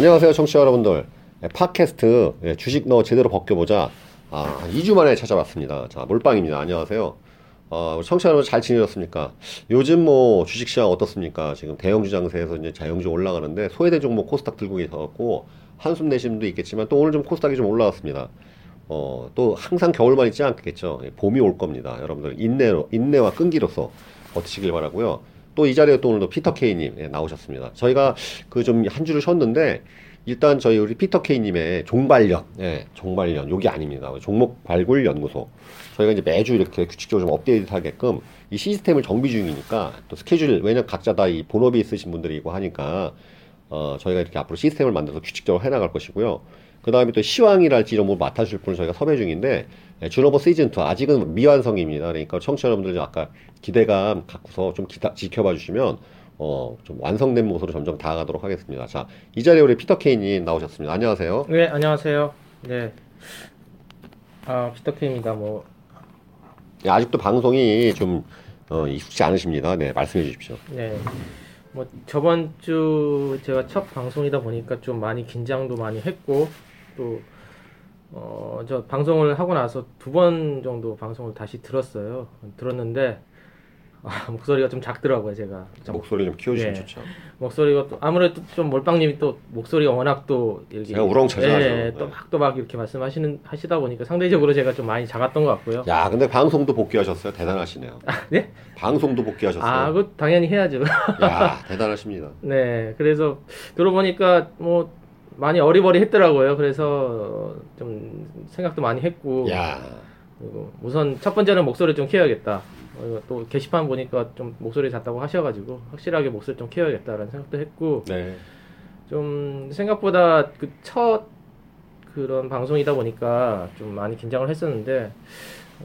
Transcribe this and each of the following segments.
안녕하세요, 청취자 여러분들. 네, 팟캐스트 네, 주식 너 제대로 벗겨보자. 아, 2주 만에 찾아왔습니다. 자, 몰빵입니다. 안녕하세요. 어, 청취자 여러분 잘 지내셨습니까? 요즘 뭐 주식시장 어떻습니까? 지금 대형주 장세에서 이제 자영주 올라가는데 소외된 종목 코스닥 들고 계셔갖고 한숨 내신 분도 있겠지만 또 오늘 좀 코스닥이 좀 올라왔습니다. 어, 또 항상 겨울만 있지 않겠죠. 예, 봄이 올 겁니다. 여러분들 인내로, 인내와 끈기로서 버티시길 바라고요. 또 이 자리에 또 오늘도 피터 케이님 예, 나오셨습니다. 저희가 그 좀 한 주를 쉬었는데 일단 저희 우리 피터 케이님의 종발연, 예, 종발연 요게 아닙니다. 종목 발굴 연구소. 저희가 이제 매주 이렇게 규칙적으로 좀 업데이트하게끔 이 시스템을 정비 중이니까 또 스케줄 왜냐 면 각자 다 이 본업이 있으신 분들이고 하니까 어, 저희가 이렇게 앞으로 시스템을 만들어서 규칙적으로 해나갈 것이고요. 그 다음에 또 시황이랄지 이런 걸 맡아줄 분을 저희가 섭외 중인데, 예, 준오버 시즌 2 아직은 미완성입니다. 그러니까 청취자 여러분들 아까 기대감 갖고서 좀 기다, 지켜봐 주시면, 어, 좀 완성된 모습으로 점점 다가가도록 하겠습니다. 자, 이 자리에 우리 피터 케인이 나오셨습니다. 안녕하세요. 네, 안녕하세요. 네. 아, 피터케입니다. 뭐, 예, 아직도 방송이 좀, 어, 익숙지 않으십니다. 네, 말씀해 주십시오. 네. 뭐, 저번 주 제가 첫 방송이다 보니까 좀 많이 긴장도 많이 했고, 또, 어, 저 방송을 하고 나서 두 번 정도 방송을 다시 들었어요. 들었는데, 아, 목소리가 좀 작더라고요, 제가. 좀 목소리 좀 키워주시면 네. 좋죠. 목소리가 또 아무래도 좀 몰빵님이 또 목소리가 워낙 또 이렇게 제가 우렁차죠. 예, 또막 또막 이렇게 말씀하시는 하시다 보니까 상대적으로 제가 좀 많이 작았던 것 같고요. 야, 근데 방송도 복귀하셨어요. 대단하시네요. 네? 방송도 복귀하셨어요. 아, 그 당연히 해야죠. 야, 대단하십니다. 네, 그래서 들어보니까 뭐 많이 어리버리했더라고요. 그래서 좀 생각도 많이 했고 야, 그리고 우선 첫 번째는 목소리 좀 키워야겠다. 어, 또 게시판 보니까 좀 목소리 작다고 하셔가지고 확실하게 목소리 좀 키워야겠다라는 생각도 했고 네. 좀 생각보다 그 첫 그런 방송이다 보니까 좀 많이 긴장을 했었는데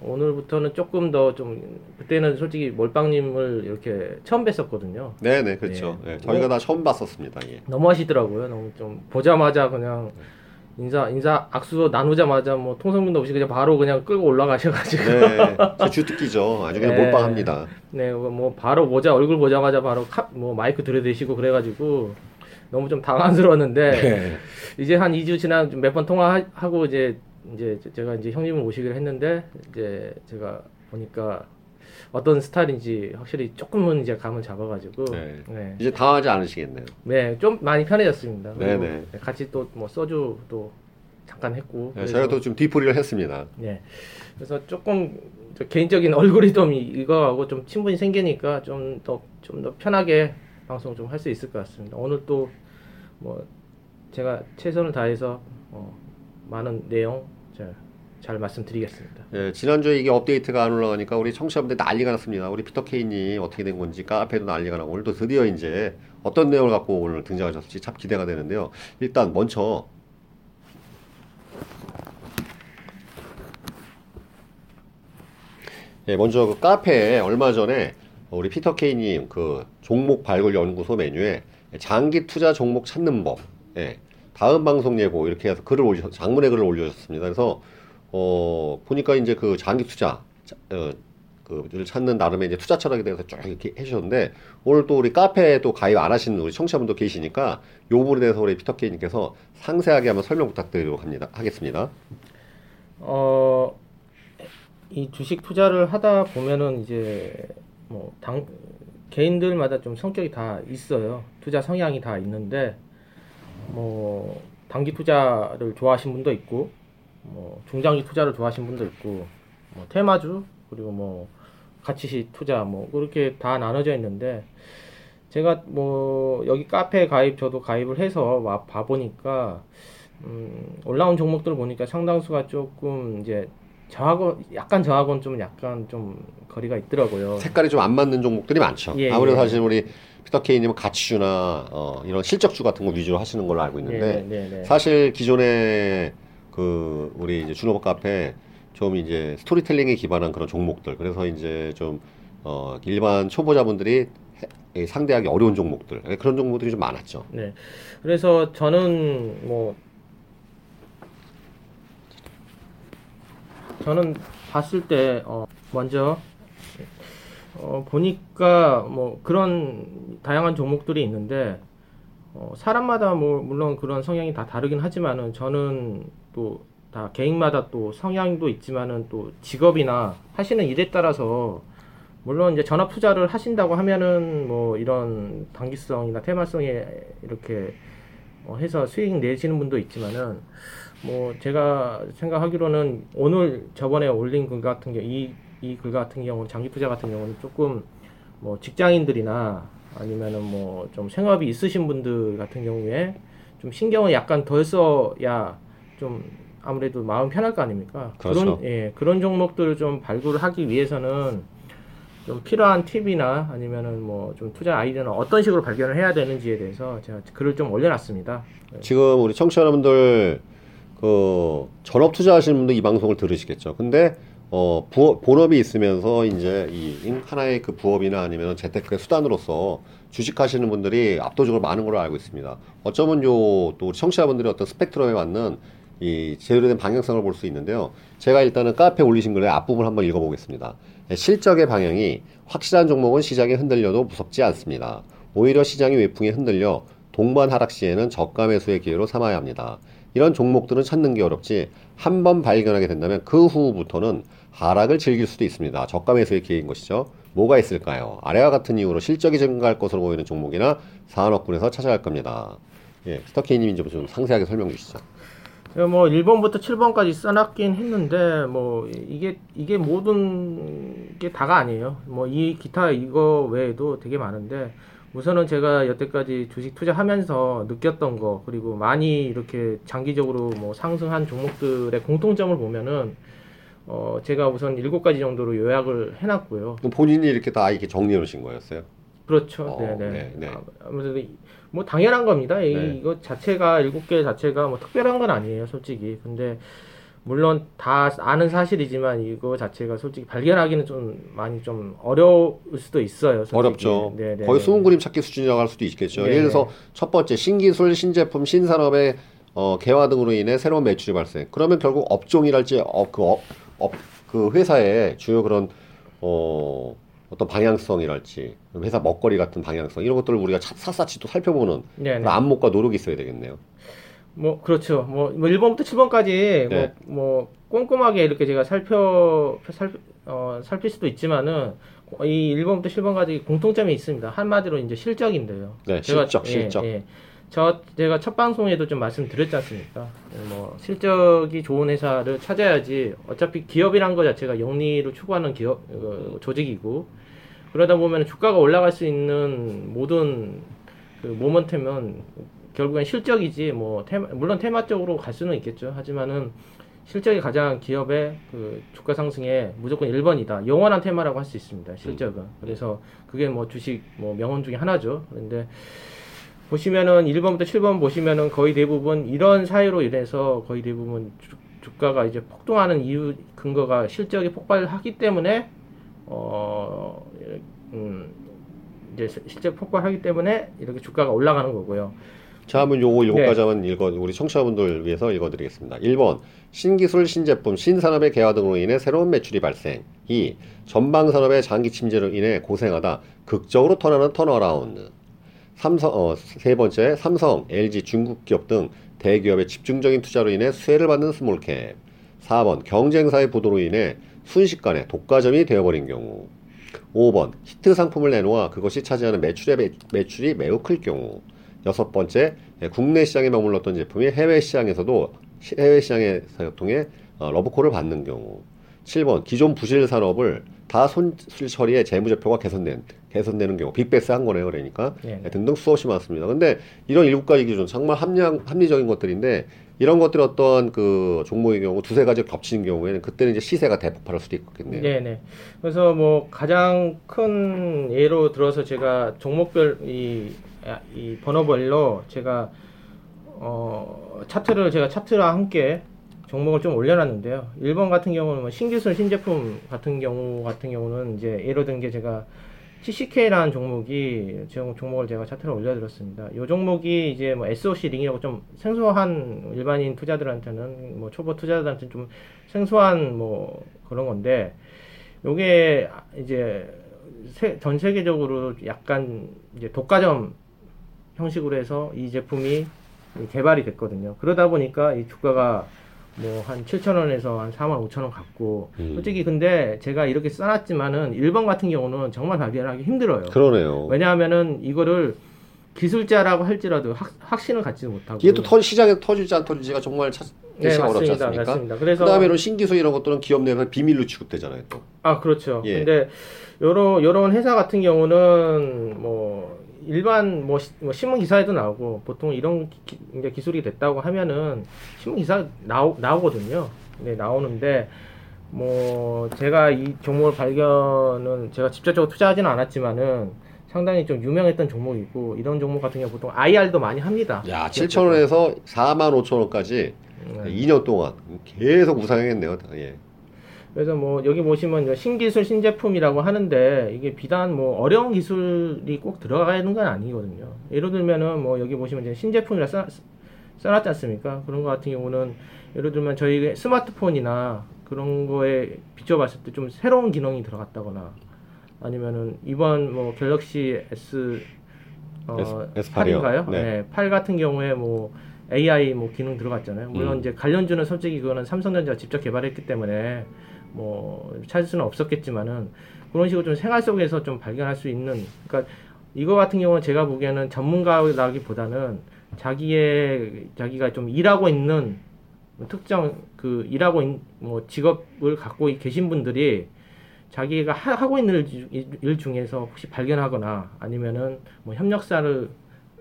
오늘부터는 조금 더 좀 그때는 솔직히 몰빵님을 이렇게 처음 뵀었거든요. 네네 그렇죠. 네. 네, 저희가 다 처음 봤었습니다. 예. 너무 하시더라고요. 너무 좀 보자마자 그냥 인사 인사 악수 나누자마자 뭐 통성문도 없이 그냥 바로 그냥 끌고 올라가셔가지고 네, 제 주특기죠. 아주 그냥 네. 몰빵합니다. 네, 뭐 바로 보자 얼굴 보자마자 바로 카, 뭐 마이크 들이대시고 그래가지고 너무 좀 당황스러웠는데 네. 이제 한 2주 지나 몇번 통화하고 이제 이제 제가 이제 형님을 모시기로 했는데 이제 제가 보니까 어떤 스타일인지 확실히 조금은 이제 감을 잡아가지고 네. 네, 이제 당하지 않으시겠네요. 네, 좀 많이 편해졌습니다. 네네. 같이 또 뭐 소주 또 잠깐 했고 네, 저희가 또 좀 뒤풀이를 했습니다. 네. 그래서 조금 저 개인적인 얼굴이dom이 이거하고 좀 친분이 생기니까 좀 더 좀 더 편하게 방송 좀 할 수 있을 것 같습니다. 오늘 또 뭐 제가 최선을 다해서 어, 많은 내용 잘, 잘 말씀드리겠습니다. 예, 지난주에 이게 업데이트가 안 올라가니까 우리 청취자분들 난리가 났습니다. 우리 피터 케인이 어떻게 된 건지 카페도 난리가 나고 오늘도 드디어 이제 어떤 내용을 갖고 오늘 등장하셨을지 참 기대가 되는데요. 일단 먼저 예, 먼저 그 카페에 얼마 전에 우리 피터 케이님 그 종목 발굴 연구소 메뉴에 장기 투자 종목 찾는 법, 예, 다음 방송 예고 이렇게 해서 글을 올려 장문의 글을 올려줬습니다. 그래서 어 보니까 이제 그 장기 투자 자- 어, 그를 찾는 나름의 이제 투자 철학에 대해서 쭉 이렇게 해주셨는데 오늘 또 우리 카페에 또 가입 안 하시는 우리 청취자분도 계시니까 요 부분에 대해서 우리 피터 케이님께서 상세하게 한번 설명 부탁드리도록 합니다. 하겠습니다. 어, 이 주식 투자를 하다 보면은 이제 뭐 당 개인들마다 좀 성격이 다 있어요. 투자 성향이 다 있는데 뭐 단기 투자를 좋아하시는 분도 있고 뭐 중장기 투자를 좋아하시는 분도 있고 뭐 테마주 그리고 뭐 가치 투자 뭐 그렇게 다 나눠져 있는데 제가 뭐 여기 카페 가입 저도 가입을 해서 와 봐 보니까 음, 올라온 종목들 보니까 상당수가 조금 이제 저하고 약간 저하고는 좀 약간 좀 거리가 있더라고요. 색깔이 좀 안 맞는 종목들이 많죠. 예, 아무래도 예. 사실 우리 피터 케이님은 가치주나 어, 이런 실적주 같은 거 위주로 하시는 걸로 알고 있는데 네, 네, 네. 사실 기존에 그 우리 이제 준호버 카페 좀 이제 스토리텔링에 기반한 그런 종목들 그래서 이제 좀 어, 일반 초보자분들이 해- 예, 상대하기 어려운 종목들 예, 그런 종목들이 좀 많았죠. 네. 그래서 저는 뭐 저는 봤을 때 어, 먼저 어, 보니까 뭐 그런 다양한 종목들이 있는데 어, 사람마다 뭐 물론 그런 성향이 다 다르긴 하지만은 저는 또 다 개인마다 또 성향도 있지만은 또 직업이나 하시는 일에 따라서 물론 이제 전업 투자를 하신다고 하면은 뭐 이런 단기성이나 테마성에 이렇게 어, 해서 수익 내시는 분도 있지만은 뭐 제가 생각하기로는 오늘 저번에 올린 글 같은 경우 이 이 글 같은 경우는 장기 투자 같은 경우는 조금 뭐 직장인들이나 아니면은 뭐 좀 생업이 있으신 분들 같은 경우에 좀 신경을 약간 덜 써야 좀 아무래도 마음 편할 거 아닙니까? 그렇죠. 런 예, 그런 종목들을 좀 발굴을 하기 위해서는 좀 필요한 팁이나 아니면은 뭐 좀 투자 아이디어는 어떤 식으로 발견을 해야 되는지에 대해서 제가 글을 좀 올려놨습니다. 지금 우리 청취자 여러분들 그 전업 투자하시는 분들 이 방송을 들으시겠죠. 근데 어 부업, 본업이 있으면서 이제 이 하나의 그 부업이나 아니면 재테크의 수단으로서 주식하시는 분들이 압도적으로 많은 걸로 알고 있습니다. 어쩌면 요 또 청취자분들의 어떤 스펙트럼에 맞는 이 제대로 된 방향성을 볼 수 있는데요. 제가 일단은 카페에 올리신 글의 앞부분 한번 읽어보겠습니다. 실적의 방향이 확실한 종목은 시장에 흔들려도 무섭지 않습니다. 오히려 시장이 외풍에 흔들려 동반 하락 시에는 저가 매수의 기회로 삼아야 합니다. 이런 종목들은 찾는 게 어렵지 한 번 발견하게 된다면 그 후부터는 하락을 즐길 수도 있습니다. 저가 매수의 기회인 것이죠. 뭐가 있을까요? 아래와 같은 이유로 실적이 증가할 것으로 보이는 종목이나 산업군에서 찾아갈 겁니다. 예, 스터케이님 좀, 좀 상세하게 설명 주시죠. 뭐 1번부터 7번까지 써놨긴 했는데 뭐 이게 이게 모든 게 다가 아니에요. 뭐 이 기타 이거 외에도 되게 많은데 우선은 제가 여태까지 주식 투자하면서 느꼈던 거 그리고 많이 이렇게 장기적으로 뭐 상승한 종목들의 공통점을 보면은 어 제가 우선 일곱 가지 정도로 요약을 해놨고요. 본인이 이렇게 다 이렇게 정리해 놓으신 거였어요? 그렇죠. 어, 네네. 네, 네. 아, 아무래도 이- 뭐 당연한 겁니다. 이, 네. 이거 자체가 일곱 개 자체가 뭐 특별한 건 아니에요, 솔직히. 근데 물론 다 아는 사실이지만 이거 자체가 솔직히 발견하기는 좀 많이 좀 어려울 수도 있어요. 솔직히. 어렵죠. 네, 네, 거의 네. 숨은 그림 찾기 수준이라고 할 수도 있겠죠. 네, 예를 들어서 첫 번째 신기술, 신제품, 신산업의 어, 개화 등으로 인해 새로운 매출이 발생. 그러면 결국 업종이랄지 어, 그, 업, 업, 그 회사의 주요 그런 어, 어떤 방향성이랄지 회사 먹거리 같은 방향성 이런 것들을 우리가 차- 샅샅이 또 살펴보는 네, 네. 그런 안목과 노력이 있어야 되겠네요. 뭐 그렇죠. 뭐, 뭐 1번부터 7번까지 네. 뭐, 뭐 꼼꼼하게 이렇게 제가 살펴 살 어, 살필 수도 있지만은 이 1번부터 7번까지 공통점이 있습니다. 한마디로 이제 실적인데요. 네, 제가- 실적, 예, 실적. 예. 저 제가 첫 방송에도 좀 말씀드렸지 않습니까? 뭐 실적이 좋은 회사를 찾아야지 어차피 기업이란 것 자체가 영리를 추구하는 기업 어, 조직이고 그러다 보면 주가가 올라갈 수 있는 모든 그 모멘텀은 결국엔 실적이지 뭐 테마, 물론 테마적으로 갈 수는 있겠죠. 하지만은 실적이 가장 기업의 그 주가 상승에 무조건 1번이다. 영원한 테마라고 할 수 있습니다. 실적은. 그래서 그게 뭐 주식 뭐 명언 중에 하나죠. 그런데 보시면은 1번부터 7번 보시면은 거의 대부분 이런 사유로 인해서 거의 대부분 주, 주가가 이제 폭등하는 이유 근거가 실적이 폭발하기 때문에 어 음, 이제 시- 실적 폭발하기 때문에 이렇게 주가가 올라가는 거고요. 자, 한번 요거 일곱 네. 가지 한번 읽어, 우리 청취자분들 위해서 읽어 드리겠습니다. 1번, 신기술, 신제품, 신산업의 개화 등으로 인해 새로운 매출이 발생. 2. 전방 산업의 장기 침체로 인해 고생하다 극적으로 턴하는 turnaround. 삼성, 어, 세 번째, 삼성, LG, 중국 기업 등 대기업의 집중적인 투자로 인해 수혜를 받는 small cap. 4번, 경쟁사의 부도로 인해 순식간에 독과점이 되어버린 경우. 5번, 히트 상품을 내놓아 그것이 차지하는 매출의 매, 매출이 매우 클 경우. 여섯 번째, 예, 국내 시장에 머물렀던 제품이 해외 시장에서도 시- 해외 시장에서 통해 어, 러브콜을 받는 경우. 7번, 기존 부실 산업을 다 손실 처리해 재무제표가 개선된, 개선되는 경우. 빅베스 한 거네요, 그러니까. 네. 예, 등등 수없이 많습니다. 근데 이런 일곱 가지 기준 정말 합리적, 합리적인 것들인데 이런 것들이 어떤 그 종목의 경우 두세 가지 겹치는 경우에는 그때는 이제 시세가 대폭발할 수도 있겠네요. 네 네. 그래서 뭐 가장 큰 예로 들어서 제가 종목별 이, 아, 이 번호별로 제가 어 차트를 제가 차트랑 함께 종목을 좀 올려놨는데요. 1번 같은 경우는 뭐 신기술 신제품 같은 경우 같은 경우는 이제 예로 든 게 제가 CCK라는 종목이 제 종목을 제가 차트를 올려드렸습니다. 이 종목이 이제 뭐 SOC 링이라고 좀 생소한 일반인 투자들한테는 뭐 초보 투자들한테는 좀 생소한 뭐 그런 건데 요게 이제 세- 전 세계적으로 약간 이제 독과점 형식으로 해서 이 제품이 개발이 됐거든요. 그러다 보니까 이 주가가 뭐 한 7천 원에서 한 4만 5천 원 갔고 음. 솔직히 근데 제가 이렇게 써놨지만은 1번 같은 경우는 정말 발견하기 힘들어요. 그러네요. 왜냐하면은 이거를 기술자라고 할지라도 확, 확신을 갖지도 못하고 이게 또 터, 시장에서 터질지 안 터질지가 정말 찾, 네, 어렵지 맞습니다. 않습니까? 그래서 그다음에 이런 신기술 이런 것들은 기업 내에서 비밀로 취급되잖아요. 또. 아 그렇죠. 예. 근데 요런 요런 회사 같은 경우는 뭐 일반 뭐, 시- 뭐 신문 기사에도 나오고 보통 이런 기, 이제 기술이 됐다고 하면은 신문 기사 나오, 나오거든요. 네 나오는데 뭐 제가 이 종목을 발견은 제가 직접적으로 투자하지는 않았지만은 상당히 좀 유명했던 종목이고 이런 종목 같은 경우 보통 IR도 많이 합니다. 야, 7천 원에서 4만 5천 원까지 네. 2년 동안 계속 우상했네요. 예. 그래서 뭐 여기 보시면 신기술 신제품이라고 하는데 이게 비단 뭐 어려운 기술이 꼭 들어가 있는 건 아니거든요. 예를 들면은 뭐 여기 보시면 이제 신제품이라 써, 써놨지 않습니까? 그런 거 같은 경우는 예를 들면 저희 스마트폰이나 그런 거에 비춰봤을 때 좀 새로운 기능이 들어갔다거나 아니면은 이번 뭐 갤럭시 S 어, S- S8 이요? 8인가요? 네. 네. 8 같은 경우에 뭐 AI 뭐 기능 들어갔잖아요. 물론 음. 이제 관련주는 솔직히 그거는 삼성전자가 직접 개발했기 때문에 뭐 찾을 수는 없었겠지만은 그런 식으로 좀 생활 속에서 좀 발견할 수 있는 그러니까 이거 같은 경우는 제가 보기에는 전문가라기보다는 자기의 자기가 좀 일하고 있는 특정 그 일하고 있는 뭐 직업을 갖고 계신 분들이 자기가 하, 하고 있는 일- 일 중에서 혹시 발견하거나 아니면은 뭐 협력사를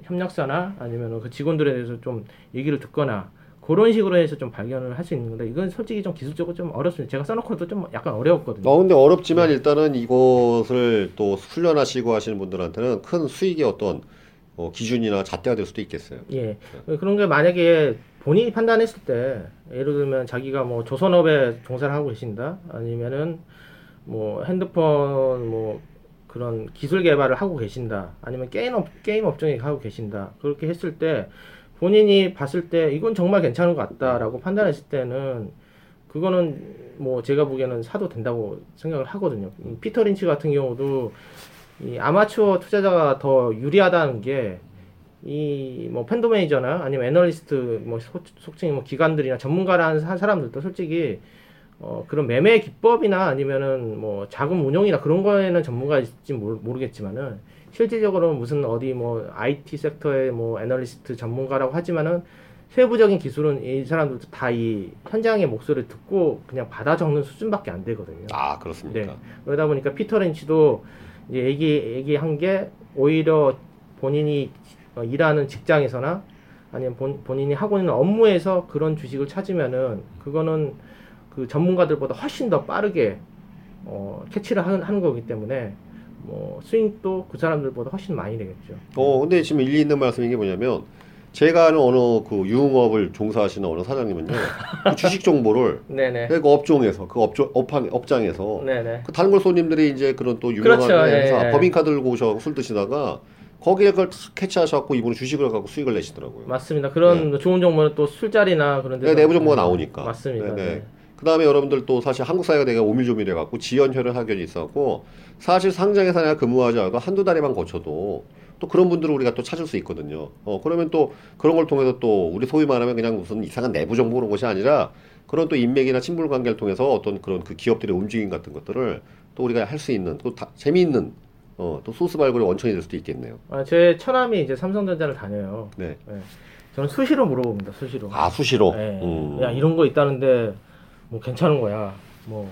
협력사나 아니면은 그 직원들에 대해서 좀 얘기를 듣거나 그런 식으로 해서 좀 발견을 할 수 있는 건데 이건 솔직히 좀 기술적으로 좀 어렵습니다. 제가 써놓고도 좀 약간 어려웠거든요. 어, 근데 어렵지만 일단은 이것을 또 훈련하시고 하시는 분들한테는 큰 수익의 어떤 어, 기준이나 잣대가 될 수도 있겠어요. 예. 그런 게 만약에 본인이 판단했을 때 예를 들면 자기가 뭐 조선업에 종사를 하고 계신다 아니면은 뭐 핸드폰 뭐 그런 기술 개발을 하고 계신다 아니면 게임 업 게임 업종에 하고 계신다 그렇게 했을 때 본인이 봤을 때 이건 정말 괜찮은 것 같다라고 판단했을 때는 그거는 뭐 제가 보기에는 사도 된다고 생각을 하거든요. 이 피터 린치 같은 경우도 이 아마추어 투자자가 더 유리하다는 게 이 뭐 펀드 매니저나 아니면 애널리스트 뭐 소- 속칭 뭐 기관들이나 전문가라는 사- 사람들도 솔직히 어 그런 매매 기법이나 아니면은 뭐 자금 운용이나 그런 거에는 전문가일지 모르, 모르겠지만은 실질적으로 무슨 어디 뭐 IT 섹터의 뭐 애널리스트 전문가라고 하지만은 세부적인 기술은 이 사람들도 다 이 현장의 목소리를 듣고 그냥 받아 적는 수준밖에 안 되거든요. 아, 그렇습니까? 네. 그러다 보니까 피터 렌치도 이제 얘기 얘기한 게 오히려 본인이 어, 일하는 직장에서나 아니면 본, 본인이 하고 있는 업무에서 그런 주식을 찾으면은 그거는 그 전문가들보다 훨씬 더 빠르게 어, 캐치를 하는, 하는 거기 때문에 뭐 수익도 그 사람들보다 훨씬 많이 되겠죠. 어, 근데 지금 일리 있는 말씀인 게 뭐냐면 제가 아는 어느 그 유흥업을 종사하시는 어느 사장님은요. 그 주식 정보를 네네. 그 업종에서 그 업종 업황 업장에서 네네. 그 단골 손님들이 이제 그런 또 유명한 그렇죠. 회사. 법인카드 들고 오셔 술 드시다가 거기에 그걸 탁 캐치하셔갖고 이분은 주식을 갖고 수익을 내시더라고요. 맞습니다. 그런 좋은 정보는 또 술자리나 그런 데서 네, 내부 정보가 나오니까. 맞습니다. 네, 네. 네. 그 다음에 여러분들 또 사실 한국 사회가 되게 오밀조밀해갖고 지연혈연 학연이 있었고 사실 상장회사 내가 근무하지 않고 한두 달에만 거쳐도 또 그런 분들을 우리가 또 찾을 수 있거든요. 어, 그러면 또 그런 걸 통해서 또 우리 소위 말하면 그냥 무슨 이상한 내부 정보 그런 것이 아니라 그런 또 인맥이나 친분 관계를 통해서 어떤 그런 그 기업들의 움직임 같은 것들을 또 우리가 할 수 있는 또 다, 재미있는 어, 또 소스 발굴의 원천이 될 수도 있겠네요. 아, 제 처남이 이제 삼성전자를 다녀요. 네. 네. 저는 수시로 물어봅니다. 수시로. 아, 수시로. 네. 음. 야 이런 거 있다는데 뭐 괜찮은 거야. 뭐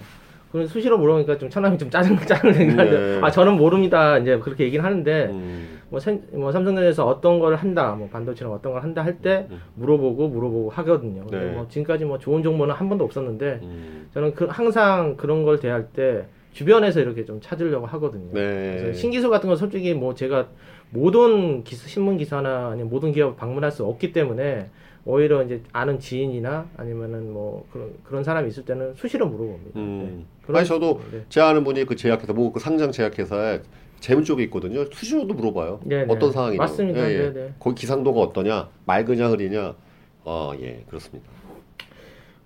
그런 수시로 물어보니까 좀 처남이 좀 짜증 짜증 내는데 네. 아 저는 모릅니다. 이제 그렇게 얘기는 하는데 음, 뭐, 생- 뭐 삼성전자에서 어떤 걸 한다, 뭐 반도체는 어떤 걸 한다 할 때 물어보고 물어보고 하거든요. 근데 음. 네. 뭐 지금까지 뭐 좋은 정보는 한 번도 없었는데 음. 저는 그 항상 그런 걸 대할 때 주변에서 이렇게 좀 찾으려고 하거든요. 네. 그래서 신기술 같은 건 솔직히 뭐 제가 모든 기사, 신문 기사나 아니면 모든 기업 방문할 수 없기 때문에 오히려 이제 아는 지인이나 아니면은 뭐 그런 그런 사람이 있을 때는 수시로 물어봅니다. 음. 네. 그런- 아니 저도 네. 제 아는 분이 그 제약회사 뭐 그 상장 제약회사에 재무 쪽에 있거든요. 수시로도 물어봐요. 네, 네. 어떤 상황이냐. 맞습니다. 네, 네. 거기 기상도가 어떠냐, 맑으냐 흐리냐. 어, 예, 그렇습니다.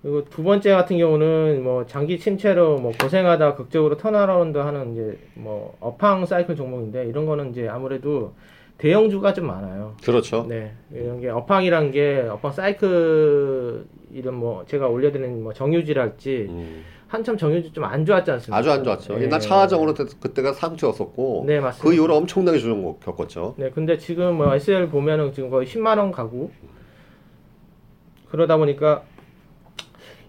그리고 두 번째 같은 경우는 뭐 장기 침체로 뭐 고생하다 극적으로 turnaround 하는 이제 뭐 업황 사이클 종목인데 이런 거는 이제 아무래도 대형주가 좀 많아요. 그렇죠. 네, 이런 게 업황이란 게 업황 사이클 이런 뭐 제가 올려드린 뭐 정유지랄지 음, 한참 정유주 좀안 좋았지 않습니까? 아주 안 좋았죠. 예. 옛날 차화정으로 그- 그때가 상투였었고 네 맞습니다. 그 이후로 엄청나게 조정 겪었죠. 네, 근데 지금 뭐 S-Oil 보면은 지금 거의 10만 원 가고 그러다 보니까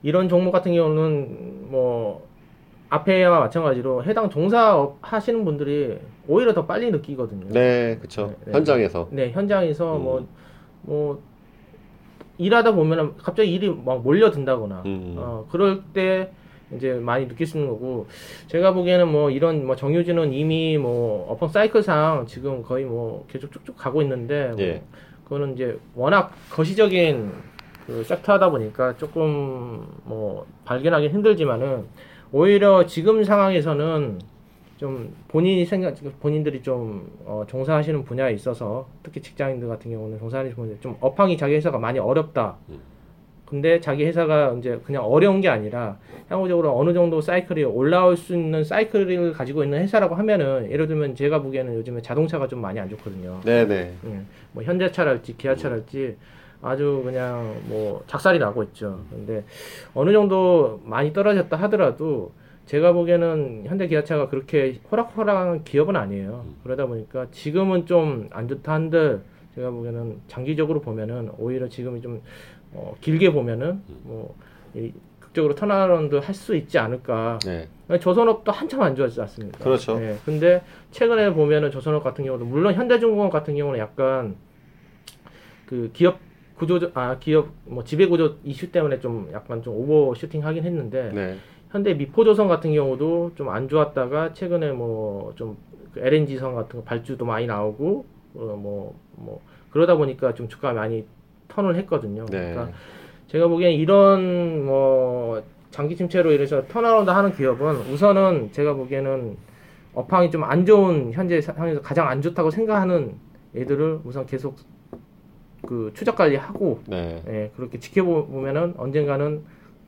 이런 종목 같은 경우는 뭐 앞에와 마찬가지로 해당 종사업 하시는 분들이 오히려 더 빨리 느끼거든요. 네, 그렇죠. 네, 네. 현장에서. 네, 현장에서 음. 뭐, 뭐, 일하다 보면은 갑자기 일이 막 몰려든다거나, 음. 어, 그럴 때 이제 많이 느낄 수 있는 거고, 제가 보기에는 뭐 이런 뭐 정유진은 이미 뭐 어펑 사이클상 지금 거의 뭐 계속 쭉쭉 가고 있는데, 뭐 예. 그거는 이제 워낙 거시적인 그 섹터하다 보니까 조금 뭐 발견하기 힘들지만은 오히려 지금 상황에서는 좀 본인이 생각 본인들이 좀 어, 종사하시는 분야에 있어서 특히 직장인들 같은 경우는 종사하는 분들 좀 업황이 자기 회사가 많이 어렵다. 음. 근데 자기 회사가 이제 그냥 어려운 게 아니라 향후적으로 어느 정도 사이클이 올라올 수 있는 사이클을 가지고 있는 회사라고 하면은 예를 들면 제가 보기에는 요즘에 자동차가 좀 많이 안 좋거든요. 네, 네. 예, 뭐 현대차랄지 기아차랄지 아주 그냥 뭐 작살이 나고 있죠. 근데 어느 정도 많이 떨어졌다 하더라도 제가 보기에는 현대 기아차가 그렇게 호락호락한 기업은 아니에요. 그러다 보니까 지금은 좀 안 좋다 한들 제가 보기에는 장기적으로 보면은 오히려 지금이 좀 어, 길게 보면은 뭐 이, 극적으로 turnaround 할 수 있지 않을까. 네. 조선업도 한참 안 좋았지 않습니까? 그렇죠. 예, 근데 최근에 보면은 조선업 같은 경우도 물론 현대중공업 같은 경우는 약간 그 기업 구조 아 기업 뭐 지배 구조 이슈 때문에 좀 약간 좀 overshooting 하긴 했는데 네. 현대 미포조선 같은 경우도 좀 안 좋았다가 최근에 뭐좀 그 LNG선 같은 거 발주도 많이 나오고 어뭐뭐 뭐 그러다 보니까 좀 주가 많이 턴을 했거든요. 네. 그러니까 제가 보기엔 이런 뭐 장기 침체로 인해서 turnaround 하는 기업은 우선은 제가 보기에는 업황이 좀 안 좋은 현재 상황에서 가장 안 좋다고 생각하는 애들을 우선 계속 그 추적 관리하고 네. 예, 그렇게 지켜보면은 언젠가는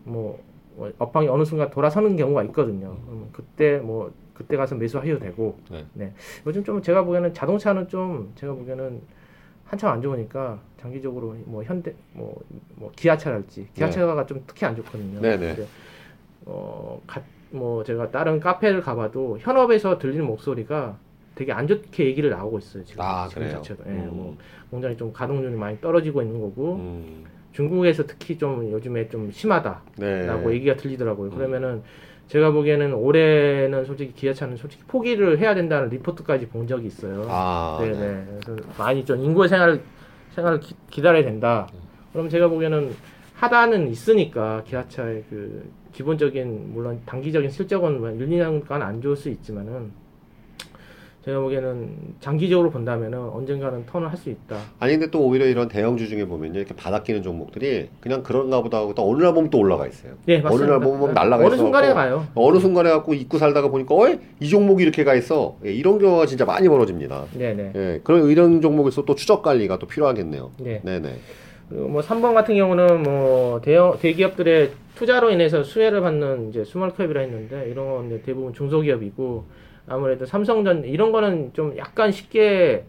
뭐, 뭐 업황이 어느 순간 돌아서는 경우가 있거든요. 음, 그때 뭐 그때 가서 매수하셔도 되고. 네. 요즘 좀 제가 보기에는 자동차는 좀 제가 보기에는 한참 안 좋으니까 장기적으로 뭐 현대 뭐, 뭐 기아차랄지 기아차가 좀 특히 안 좋거든요. 네, 네. 근데 어, 가, 뭐 제가 다른 카페를 가봐도 현업에서 들리는 목소리가 되게 안 좋게 얘기를 나오고 있어요 지금. 아, 지금 그래요? 자체도. 예, 음. 뭐 공장이 좀 가동률이 많이 떨어지고 있는 거고 음. 중국에서 특히 좀 요즘에 좀 심하다라고 네. 얘기가 들리더라고요. 그러면은 제가 보기에는 올해는 솔직히 기아차는 솔직히 포기를 해야 된다는 리포트까지 본 적이 있어요. 아, 네. 네 네. 그래서 많이 좀 인구의 생활 생활을 기, 기다려야 된다. 그럼 제가 보기에는 하다는 있으니까 기아차의 그 기본적인 물론 단기적인 실적은 뭐 1, 2년간 안 좋을 수 있지만은 제가 보기에는 장기적으로 본다면은 언젠가는 턴을 할 수 있다. 아니 근데 또 오히려 이런 대형주 중에 보면요 이렇게 바닥기는 종목들이 그냥 그런가 보다 하고 또 어느 날 보면 또 올라가 있어요. 네, 어느 맞습니다. 날 보면 날라가 어느 있어 순간에 갖고 가요. 어느 순간에 갖고 잊고 살다가 보니까 어이 이 종목이 이렇게 가 있어. 예, 이런 경우가 진짜 많이 벌어집니다. 네네. 예, 그런 이런 종목에서 또 추적 관리가 또 필요하겠네요. 네. 네네. 그리고 뭐 3번 같은 경우는 뭐 대형 대기업들의 투자로 인해서 수혜를 받는 이제 small cap이라 했는데 이런 건 대부분 중소기업이고 아무래도 삼성전 이런 거는 좀 약간 쉽게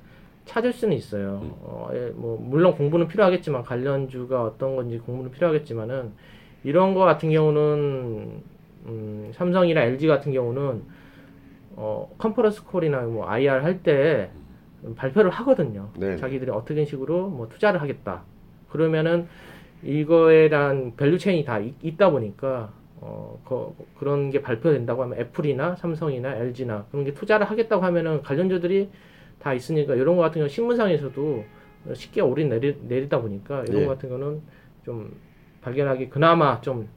찾을 수는 있어요. 음. 어, 예, 뭐 물론 공부는 필요하겠지만 관련주가 어떤 건지 공부는 필요하겠지만은 이런 거 같은 경우는 음, 삼성이나 LG 같은 경우는 어, conference call이나 뭐 IR 할 때 발표를 하거든요. 네. 자기들이 어떻게 식으로 뭐 투자를 하겠다. 그러면은 이거에 대한 value chain이 다 있, 있다 보니까 어, 거, 그런 게 발표된다고 하면 애플이나 삼성이나 LG나 그런 게 투자를 하겠다고 하면은 관련주들이 다 있으니까 이런 거 같은 경우 신문상에서도 쉽게 올인 내리, 내리다 보니까 이런 예. 거 같은 거는 좀 발견하기 그나마 좀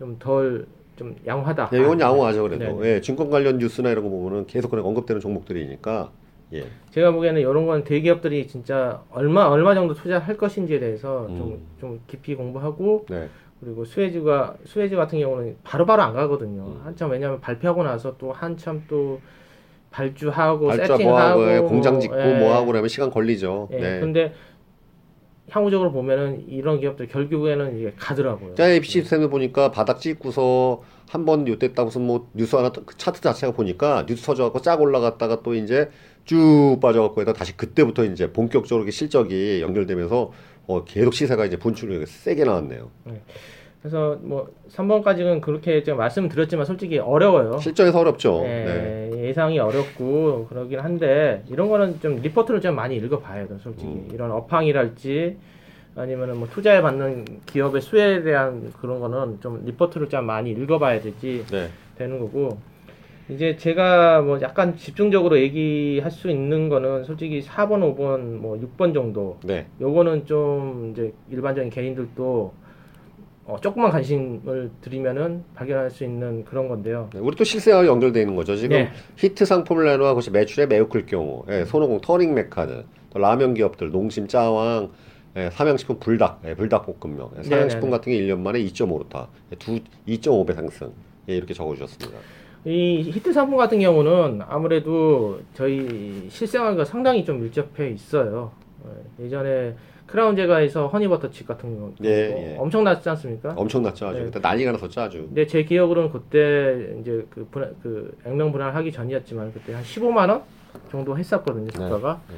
좀 덜좀 양호하다. 예, 이건 양호하죠 그래도. 아, 네네. 예, 증권 관련 뉴스나 이런 거 보면은 계속 그냥 언급되는 종목들이니까. 예. 제가 보기에는 이런 건 대기업들이 진짜 얼마 얼마 정도 투자할 것인지에 대해서 좀 음. 좀 깊이 공부하고 네. 그리고 수혜주가 수혜주 같은 경우는 바로바로 안 가거든요. 음. 한참 왜냐하면 발표하고 나서 또 한참 또 발주하고 세팅하고 뭐 하고 예, 공장 짓고 예. 뭐 하고 그러면 시간 걸리죠. 예. 네. 근데 향후적으로 보면은 이런 기업들 결국에는 이게 가더라고요. 자, ABC 시스템을 보니까 바닥 찍고서 한 번 요때 딱 무슨 뭐 뉴스 하나 그 차트 자체가 보니까 뉴스 터져갖고 쫙 올라갔다가 또 이제 쭉 빠져갖고 해서 다시 그때부터 이제 본격적으로 실적이 연결되면서 어, 계속 시세가 이제 분출이 세게 나왔네요. 그래서 뭐 3번까지는 그렇게 제가 말씀드렸지만 솔직히 어려워요. 실적에서 어렵죠. 예, 네. 예상이 어렵고 그러긴 한데 이런 거는 좀 리포트를 좀 많이 읽어봐야 돼요, 솔직히 음. 이런 업황이랄지 아니면은 뭐 투자에 받는 기업의 수혜에 대한 그런 거는 좀 리포트를 좀 많이 읽어봐야 되지 네. 되는 거고 이제 제가 뭐 약간 집중적으로 얘기할 수 있는 거는 솔직히 4번, 5번, 뭐 6번 정도 네. 요거는 좀 이제 일반적인 개인들도 어, 조금만 관심을 들이면은 발견할 수 있는 그런 건데요. 네, 우리 또 실세와 연결되어 있는 거죠. 지금 네. 히트 상품을 내놓아 그것이 매출에 매우 클 경우, 예, 손오공 터닝 메카드, 또 라면 기업들, 농심 짜왕, 예, 삼양식품 불닭, 예, 불닭볶음면, 예, 삼양식품. 같은 게 1년 만에 2.5타, 예, 두 2.5배 상승, 예, 이렇게 적어주셨습니다. 이 히트 상품 같은 경우는 아무래도 저희 실생활과 상당히 좀 밀접해 있어요. 어, 예전에 크라운 제과에서 허니버터칩 같은 거 예, 예. 엄청 났지 않습니까? 엄청 났죠, 아주. 네. 그때 난리가 났었죠, 아주. 근데 제 기억으로는 그때 이제 그, 분할, 그 액면 분할하기 전이었지만 그때 한 15만 원 정도 했었거든요, 주가가. 네.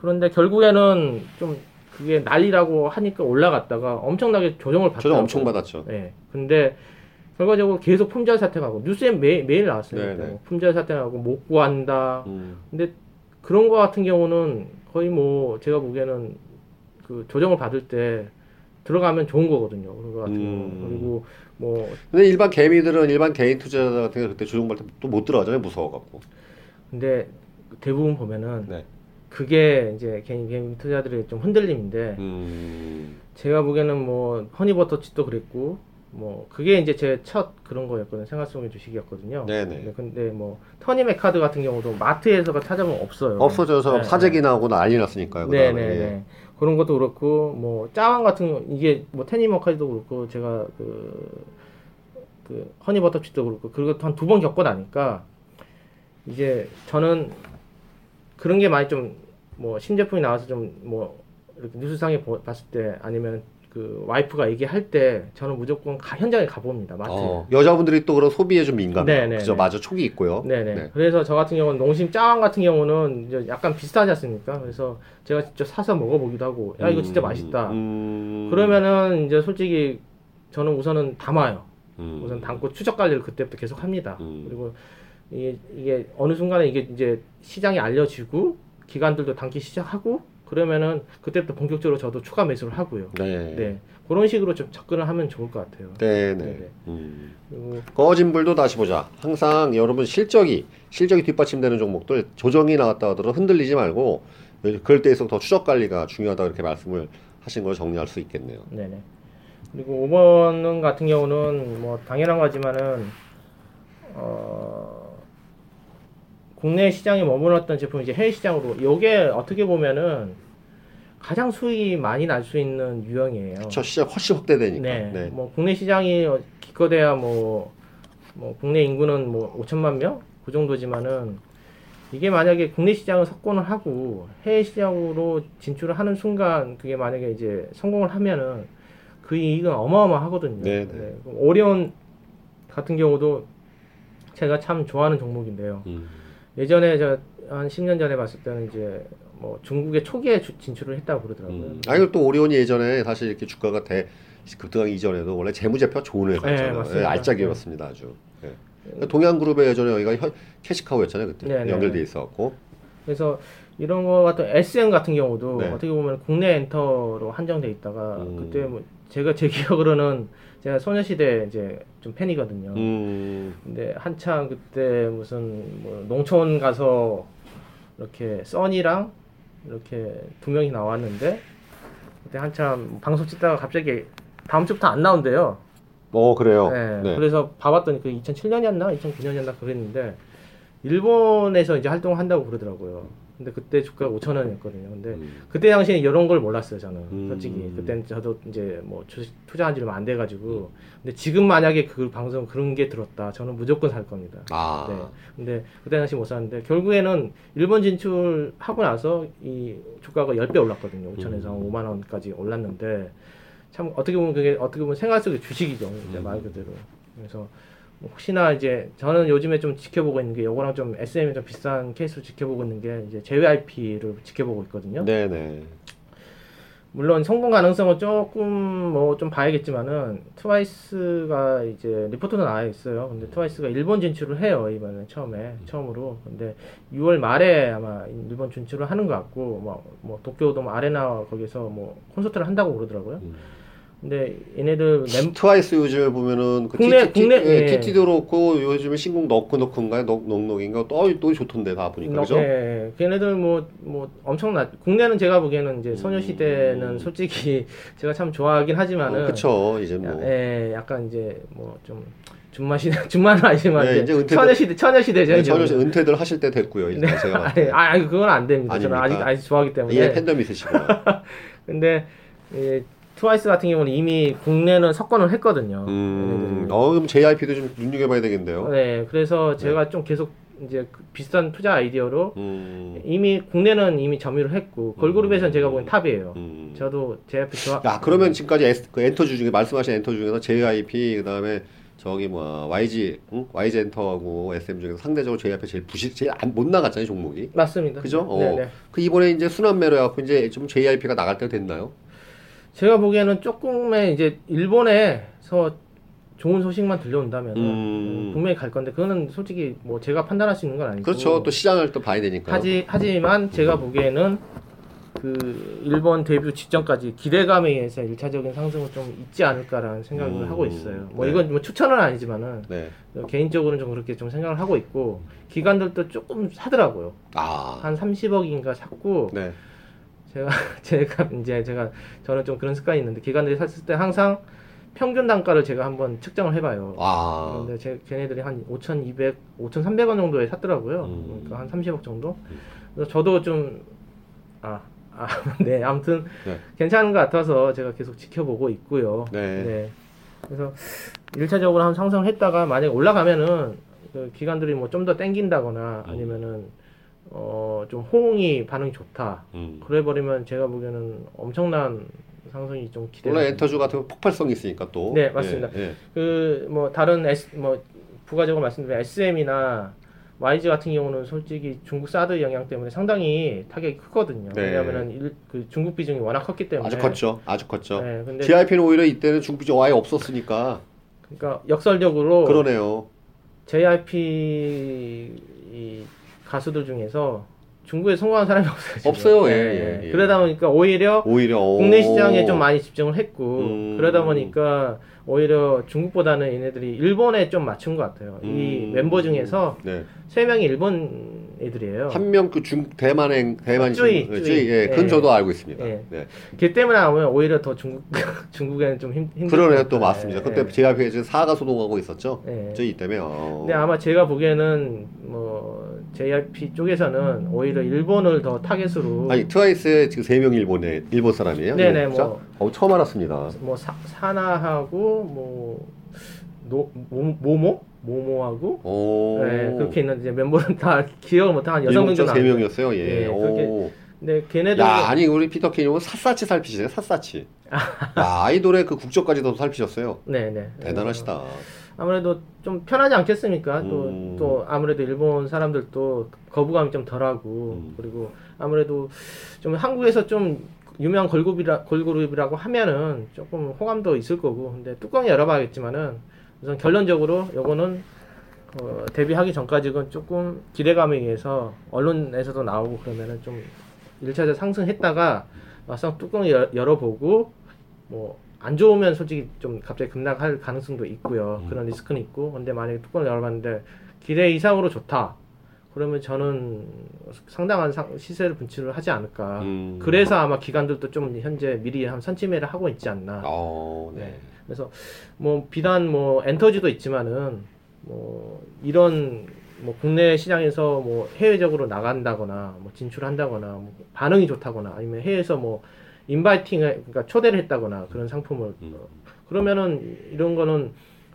그런데 결국에는 좀 그게 난리라고 하니까 올라갔다가 엄청나게 조정을 받더라고요. 조정 엄청 받았죠. 네. 근데 결과적으로 계속 품절 사태가 고 뉴스에 매, 매일 나왔어요. 네, 그때. 네. 품절 사태 나고 못 구한다. 음, 근데 그런 거 같은 경우는 거의 뭐 제가 보기에는 그 조정을 받을 때 들어가면 좋은 거거든요. 그런 거 같은 음. 경우. 그리고 뭐 근데 일반 개미들은 일반 개인 투자자 같은 게 그때 조정받을 때 또 못 들어가잖아요, 무서워갖고. 근데 대부분 보면은 네. 그게 이제 개인 개인 투자들의 좀 흔들림인데 음, 제가 보기에는 뭐 허니버터칩도 그랬고 뭐 그게 이제 제 첫 그런 거였거든요. 생활 속의 주식이었거든요. 네네. 네, 근데 뭐 터니메 카드 같은 경우도 마트에서가 찾아보면 없어요. 없어져서 네, 사재기 나오고 난리 났으니까요. 네, 그다음에. 네, 예. 네. 그런 것도 그렇고 뭐 짜왕 같은 거 이게 뭐 테니머카도 그렇고 제가 그, 그 허니버터칩도 그렇고 그것도 한 두 번 겪고 나니까 이제 저는 그런 게 많이 좀 뭐 신제품이 나와서 좀 뭐 이렇게 뉴스상에 보- 봤을 때 아니면 그 와이프가 얘기할 때 저는 무조건 가- 현장에 가봅니다 마트에. 어, 여자분들이 또 그런 소비에 좀 민감해요. 네, 네, 그죠? 네. 맞아, 촉이 있고요. 네네. 네. 그래서 저 같은 경우는 농심 짜왕 같은 경우는 이제 약간 비슷하지 않습니까? 그래서 제가 직접 사서 먹어보기도 하고, 야 이거 진짜 음, 맛있다. 음, 그러면은 이제 솔직히 저는 우선은 담아요. 음, 우선 담고 추적 관리를 그때부터 계속 합니다. 음. 그리고 이게, 이게 어느 순간에 이게 이제 시장이 알려지고 기관들도 담기 시작하고 그러면은 그때부터 본격적으로 저도 추가 매수를 하고요. 네. 네. 그런 식으로 좀 접근을 하면 좋을 것 같아요. 네, 네. 네네. 음. 그리고 꺼진 불도 다시 보자. 항상 여러분 실적이 실적이 뒷받침되는 종목들 조정이 나왔다 하더라도 흔들리지 말고 그럴 때일수록 더 추적 관리가 중요하다 이렇게 말씀을 하신 걸 정리할 수 있겠네요. 네 네. 그리고 5번은 같은 경우는 뭐 당연한 거지만은 어 국내 시장에 머물렀던 제품이 이제 해외 시장으로 요게 어떻게 보면은 가장 수익이 많이 날 수 있는 유형이에요. 저 시장 훨씬 확대되니까. 네. 네. 뭐 국내 시장이 기껏해야 뭐, 뭐 국내 인구는 뭐 5천만 명? 그 정도지만은 이게 만약에 국내 시장을 석권을 하고 해외 시장으로 진출을 하는 순간 그게 만약에 이제 성공을 하면은 그 이익은 어마어마하거든요. 네, 네. 그럼 오리온 같은 경우도 제가 참 좋아하는 종목인데요. 음. 예전에 저 한 10년 전에 봤을 때는 이제 뭐 중국의 초기에 주- 진출을 했다고 그러더라고요. 음. 아니 또 오리온이 예전에 사실 이렇게 주가가 대 급등하기 이전에도 원래 재무제표 좋은 네, 회사였잖아요. 맞습니다. 예, 알짜기였습니다 아주. 예. 동양그룹의 예전에 여기가 혀- 캐시카우였잖아요 그때 네, 네, 연결돼 네. 있어갖고. 그래서 이런 거 같은 SM 같은 경우도 네. 어떻게 보면 국내 엔터로 한정돼 있다가 음. 그때 뭐 제가 제 기억으로는 제가 소녀시대 이제 좀 팬이거든요. 음. 근데 한창 그때 무슨 뭐 농촌 가서 이렇게 써니랑 이렇게 두 명이 나왔는데 그때 한참 방송 찍다가 갑자기 다음 주부터 안 나온대요. 어 그래요. 네, 네. 그래서 봐봤더니 그 2007년이었나 2009년이었나 그랬는데 일본에서 이제 활동을 한다고 그러더라고요. 근데 그때 주가가 5천 원이었거든요. 근데 음. 그때 당시에 이런 걸 몰랐어요, 저는. 음. 솔직히. 그때는 저도 이제 뭐 주식 투자한 지 얼마 안 돼가지고. 근데 지금 만약에 그 방송 그런 게 들었다. 저는 무조건 살 겁니다. 아. 네. 근데 그때 당시 못 샀는데, 결국에는 일본 진출하고 나서 이 주가가 10배 올랐거든요. 5천에서 음. 5만 원까지 올랐는데, 참 어떻게 보면 그게 어떻게 보면 생활 속의 주식이죠. 이제 음. 말 그대로. 그래서 뭐 혹시나 이제 저는 요즘에 좀 지켜보고 있는 게 요거랑 좀 SM이 좀 비싼 케이스로 지켜보고 있는 게 이제 JYP를 지켜보고 있거든요. 네네. 물론 성공 가능성은 조금 뭐 좀 봐야겠지만은 트와이스가 이제 리포트도 나와 있어요. 근데 트와이스가 일본 진출을 해요 이번에 처음에 처음으로. 근데 6월 말에 아마 일본 진출을 하는 것 같고 뭐, 뭐 도쿄돔 아레나 거기서 뭐 콘서트를 한다고 그러더라고요. 음. 근데 얘네들 멤 트와이스 요즘에 보면은 그 국내- TT, 국내- 예, 예. TT도 그렇고 요즘에 신곡 knock인가요? knock knock knock인가? 또, 또 좋던데 다 보니까 그죠? 예, 걔네들 뭐, 뭐, 엄청나. 국내는 제가 보기에는 이제 소녀시대는 솔직히 제가 참 좋아하긴 하지만은. 음. 어, 그쵸 이제 뭐. 예, 약간 이제 뭐 좀, 준마시대, 준마는 아니지만 네, 이제, 은퇴도- 처녀시대, 처녀시대죠. 네, 이제. 전혀 은퇴들 하실 때 됐고요. 이제 네. 제가 아니, 아니, 그건 안 됩니다. 저는 아직, 아닙니까? 아직 좋아하기 때문에. 예, 팬덤 있으시구나. 근데, 예, 트와이스 같은 경우는 이미 국내는 석권을 했거든요. 음, 얘네들이. 어, 그럼 JIP도 좀 눈여겨봐야 되겠는데요. 네, 그래서 제가 좀 계속 이제 그 비슷한 투자 아이디어로 음, 이미 국내는 이미 점유를 했고 걸그룹에서는 제가 보기엔 탑이에요. 음. 저도 JYP 좋아. 야, 그러면 지금까지 S, 그 엔터주 중에 말씀하신 엔터 중에서 JYP 그 다음에 저기 뭐 YG, 응? YG 엔터하고 SM 중에서 상대적으로 JYP 제일 부실 제일 안, 못 나갔잖아요 종목이. 맞습니다. 그죠? 어. 네, 네. 그 이번에 이제 순환매로 해갖고 이제 좀 JYP가 나갈 때가 됐나요? 제가 보기에는 조금의 이제 일본에서 좋은 소식만 들려온다면 음. 은 분명히 갈 건데 그거는 솔직히 뭐 제가 판단할 수 있는 건 아니고 그렇죠. 또 시장을 또 봐야 되니까. 하지 하지만 제가 보기에는 그 일본 데뷔 직전까지 기대감에 의해서 일차적인 상승은 좀 있지 않을까라는 생각을 음. 하고 있어요. 뭐 네. 이건 뭐 추천은 아니지만은 네. 개인적으로는 좀 그렇게 좀 생각을 하고 있고 기관들도 조금 사더라고요. 아. 한 30억인가 샀고 네. 제가 제가 이제 제가 저는 좀 그런 습관이 있는데 기관들이 샀을 때 항상 평균 단가를 제가 한번 측정을 해봐요. 아. 근데 제 걔네들이 한 5,200, 5,300원 정도에 샀더라고요. 음. 그러니까 한 30억 정도. 그래서 저도 좀 아, 아, 네, 아무튼 네. 괜찮은 것 같아서 제가 계속 지켜보고 있고요. 네. 그래서 1차적으로 한 상승을 했다가 만약에 올라가면은 그 기관들이 뭐 좀 더 땡긴다거나 아니면은 어, 좀 호응이 반응이 좋다. 음. 그래 버리면 제가 보기에는 엄청난 상승이 좀 원래 됩니다. 엔터주 같은 거 폭발성이 있으니까 또. 네, 맞습니다. 예, 예. 그뭐 다른 S 뭐 부가적으로 말씀드리면 SM이나 YG 같은 경우는 솔직히 중국 사드 영향 때문에 상당히 타격이 크거든요. 네. 왜냐하면은 일- 그 중국 비중이 워낙 컸기 때문에 아주 컸죠. 아주 컸죠. 네, 근데 JIP는 오히려 이때는 중국이 아예 없었으니까 그러니까 역설적으로 그러네요. JYP 이 가수들 중에서 중국에 성공한 사람이 없어요. 지금. 없어요. 예, 네, 예, 네. 예. 그러다 보니까 오히려 오히려 국내 오. 시장에 좀 많이 집중을 했고 음. 그러다 보니까 오히려 중국보다는 얘네들이 일본에 좀 맞춘 것 같아요. 이 음. 멤버 중에서 네. 세 명이 일본 애들이에요. 한 명 그 중 대만행 대만 쭈이, 친구, 쭈이. 예, 그건 예. 저도 알고 있습니다. 예. 네. 걔 때문에 나오면 오히려 더 중국 중국에는 좀 힘, 힘들 그러네요, 것 또. 맞습니다. 예, 그때 예. JIP가 이제 사가 소동하고 있었죠. 예. 저희 때문에. 어. 근데 아마 제가 보기에는 뭐 JYP 쪽에서는 오히려 일본을 더 타겟으로 아니 트와이스의 지금 세 명이 일본에 일본 사람이에요. 네네? 뭐. 어, 처음 알았습니다. 뭐 사, 사나하고 뭐 노, 모, 모모 모모하고 오. 네, 그렇게 있는데 멤버는 다 기억을 못한 명 일곱 정도 세. 명이었어요. 예. 그렇게 근데 걔네들 야, 아니 우리 피터 케이님은 삿사치 살피시네. 삿사치. 야, 아이돌의 그 국적까지도 살피셨어요. 네네 대단하시다. 아무래도 좀 편하지 않겠습니까? 또, 음. 또 아무래도 일본 사람들도 거부감이 좀 덜하고 음. 그리고 아무래도 좀 한국에서 좀 유명한 걸그룹이라 걸그룹이라고 하면은 조금 호감도 있을 거고 근데 뚜껑 열어봐야겠지만은 우선 결론적으로 요거는 어, 데뷔하기 전까지는 조금 기대감에 의해서 언론에서도 나오고 그러면은 좀 1차적 상승했다가 막상 뚜껑 열, 열어보고 뭐 안 좋으면 솔직히 좀 갑자기 급락할 가능성도 있고요. 음. 그런 리스크는 있고. 근데 만약에 뚜껑을 열어봤는데 기대 이상으로 좋다. 그러면 저는 상당한 상- 시세를 분출을 하지 않을까. 음. 그래서 아마 기관들도 좀 현재 미리 한 선취매를 하고 있지 않나. 어, 네. 그래서 뭐 비단 뭐 엔터지도 있지만은 뭐 이런 뭐 국내 시장에서 뭐 해외적으로 나간다거나 뭐 진출한다거나 뭐 반응이 좋다거나 아니면 해외에서 뭐 inviting 그러니까 초대를 했다거나 그런 상품을 음. 어, 그러면은 이런 거는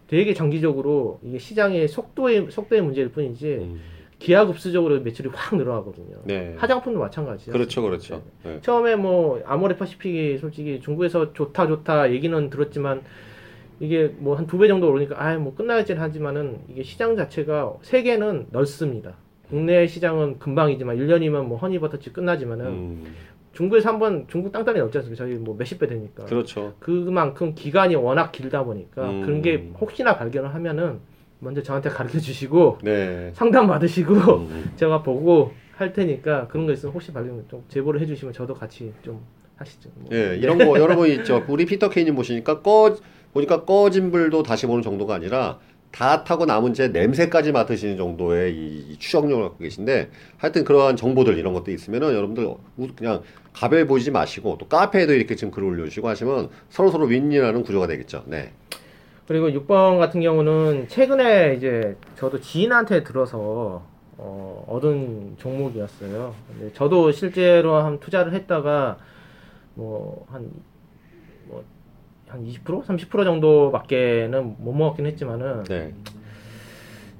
되게 장기적으로 이게 시장의 속도의 속도의 문제일 뿐이지 음. 기하급수적으로 매출이 확 늘어나거든요. 네. 화장품도 마찬가지죠. 그렇죠, 그렇죠. 네. 처음에 뭐 아모레 퍼시픽이 솔직히 중국에서 좋다 좋다 얘기는 들었지만 이게 뭐 한 두 배 정도 오르니까 아뭐 끝나야지 하지만은 이게 시장 자체가 세계는 넓습니다. 국내 시장은 금방이지만 1년이면 뭐 허니버터칩 끝나지만은 음. 중국에서 한번 중국 땅땅이 넓지 않습니까? 저희 뭐 몇십 배 되니까. 그렇죠. 그만큼 기간이 워낙 길다 보니까 음. 그런 게 혹시나 발견을 하면은 먼저 저한테 가르쳐 주시고 네. 상담 받으시고 음. 제가 보고 할 테니까 그런 거 있으면 혹시 발견 좀 제보를 해주시면 저도 같이 좀 하시죠. 뭐. 예, 이런 거 여러 번 있죠. 우리 피터 케이님 보시니까 꺼 보니까 꺼진 불도 다시 보는 정도가 아니라 다 타고 남은 채 냄새까지 맡으시는 정도의 이 추적력을 갖고 계신데 하여튼 그러한 정보들 이런 것도 있으면은 여러분들 우- 그냥 가벼이 보지 마시고 또 카페에도 이렇게 지금 글을 올려주시고 하시면 서로 서로 윈윈하는 구조가 되겠죠. 네. 그리고 6번 같은 경우는 최근에 이제 저도 지인한테 들어서 어, 얻은 종목이었어요. 근데 저도 실제로 한 투자를 했다가 뭐한 뭐, 한 20%? 30% 정도밖에는 못 먹었긴 했지만은 네.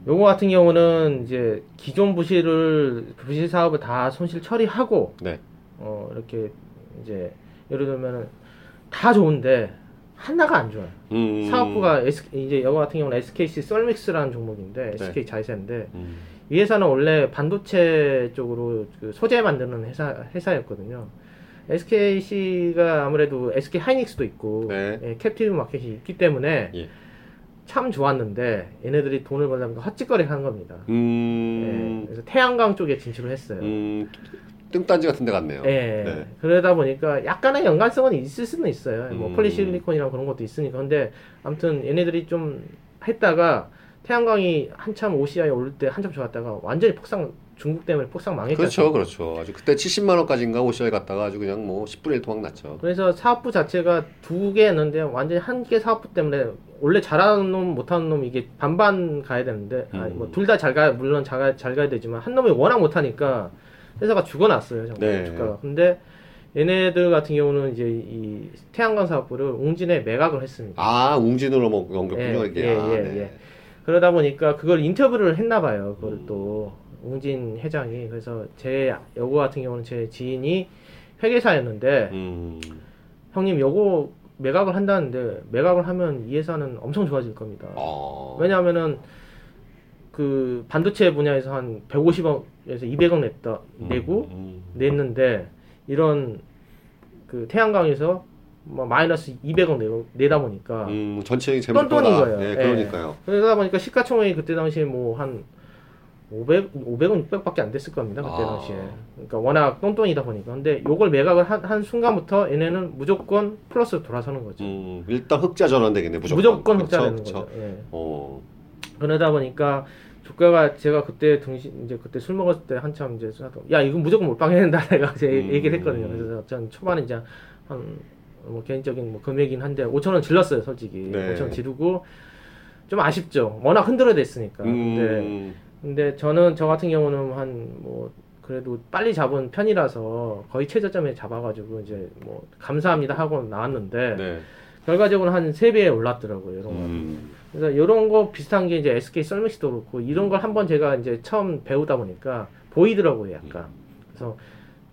요거 같은 경우는 이제 기존 부실을 부실 사업을 다 손실 처리하고 네. 어 이렇게 이제 예를 들면은 다 좋은데 하나가 안 좋아요. 음. 사업부가 S, 이제 여거 같은 경우는 SKC 썰믹스라는 종목인데 SK 자회사인데 음. 이 회사는 원래 반도체 쪽으로 그 소재 만드는 회사 회사였거든요. SKC가 아무래도 SK 하이닉스도 있고 네. 예, 캡티브 마켓이 있기 때문에 예. 참 좋았는데 얘네들이 돈을 벌려면 헛짓거리 하는 겁니다. 예, 음. 그래서 태양광 쪽에 진출을 했어요. 음. 뜬딴지 같은 데 갔네요. 예. 네. 그러다 보니까 약간의 연관성은 있을 수는 있어요. 뭐 음. 폴리실리콘이랑 그런 것도 있으니까. 근데 아무튼 얘네들이 좀 했다가 태양광이 한참 OCI 오를 때 한참 좋았다가 완전히 폭삭 중국 때문에 폭삭 망했죠. 그렇죠, 그렇죠. 아주 그때 70만 원까지인가 오시아에 갔다가 아주 그냥 뭐 10분의 1 토막 났죠. 그래서 사업부 자체가 두 개였는데 완전히 한 개 사업부 때문에 원래 잘하는 놈 못하는 놈 이게 반반 가야 되는데 음. 뭐둘 다 잘 가 물론 잘, 가, 잘 가야 되지만 한 놈이 워낙 못하니까 회사가 죽어났어요 정말 네. 주가가 근데 얘네들 같은 경우는 이제 이 태양광 사업부를 웅진에 매각을 했습니다 아, 웅진으로 뭐 연결 예, 분명하게. 예, 아, 예, 네. 예. 그러다 보니까 그걸 인터뷰를 했나 봐요 그걸 음. 또 웅진 회장이 그래서 제 요거 같은 경우는 제 지인이 회계사였는데 음. 형님 요거 매각을 한다는데 매각을 하면 이 회사는 엄청 좋아질 겁니다. 어. 왜냐하면은 그 반도체 분야에서 한 150억에서 200억 냈다 내고 음. 냈는데 이런 그 태양광에서 뭐 마이너스 200억 내고 내다 보니까 음, 전체적인 재무 똔똔인 거예요. 네, 예. 그러니까요. 그러다 보니까 시가총액이 그때 당시에 뭐 한 500, 500원, 600밖에 안 됐을 겁니다. 그때 아. 당시에. 그러니까 워낙 똔똔이다 보니까. 근데 요걸 매각을 한, 한 순간부터 얘네는 무조건 플러스 돌아서는 거죠. 음, 일단 흑자 전환 되겠네, 무조건. 무조건 그쵸? 흑자 되는 그쵸? 거죠. 예. 어. 그러다 보니까 주가가 제가 그때 등신 이제 그때 술 먹었을 때 한참 이제 야 이건 무조건 몰빵 해야 된다 내가 이제 음. 얘기를 했거든요. 그래서 전 초반에 이제 한 뭐 개인적인 뭐 금액이긴 한데 5천 원 질렀어요 솔직히 네. 5천 원 지르고 좀 아쉽죠. 워낙 흔들어 댔으니까. 근데 음. 근데 저는 저 같은 경우는 한 뭐 그래도 빨리 잡은 편이라서 거의 최저점에 잡아가지고 이제 뭐 감사합니다 하고 나왔는데 네. 결과적으로 한 세배 올랐더라고요. 이런 거. 음. 그래서 이런 거 비슷한 게 이제 SK 썰맥시도 그렇고 이런 걸 한번 제가 이제 처음 배우다 보니까 보이더라고요, 약간. 그래서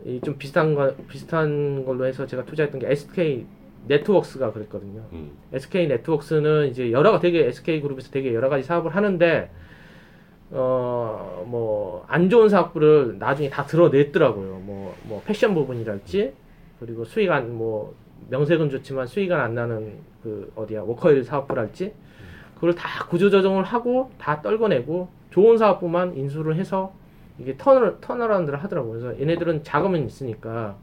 이 좀 비슷한 거 비슷한 걸로 해서 제가 투자했던 게 SK 네트워크스가 그랬거든요. 음. SK 네트워크스는 이제 여러 가 되게 SK 그룹에서 되게 여러 가지 사업을 하는데 어 뭐 안 좋은 사업부를 나중에 다 들어냈더라고요. 뭐 뭐 패션 부분이랄지 그리고 수익 안 뭐 명색은 좋지만 수익은 안 나는 그 어디야 워커힐 사업부랄지 그걸 다 구조조정을 하고 다 떨궈내고 좋은 사업부만 인수를 해서 이게 turn을 turnaround를 하더라고요. 그래서 얘네들은 자금은 있으니까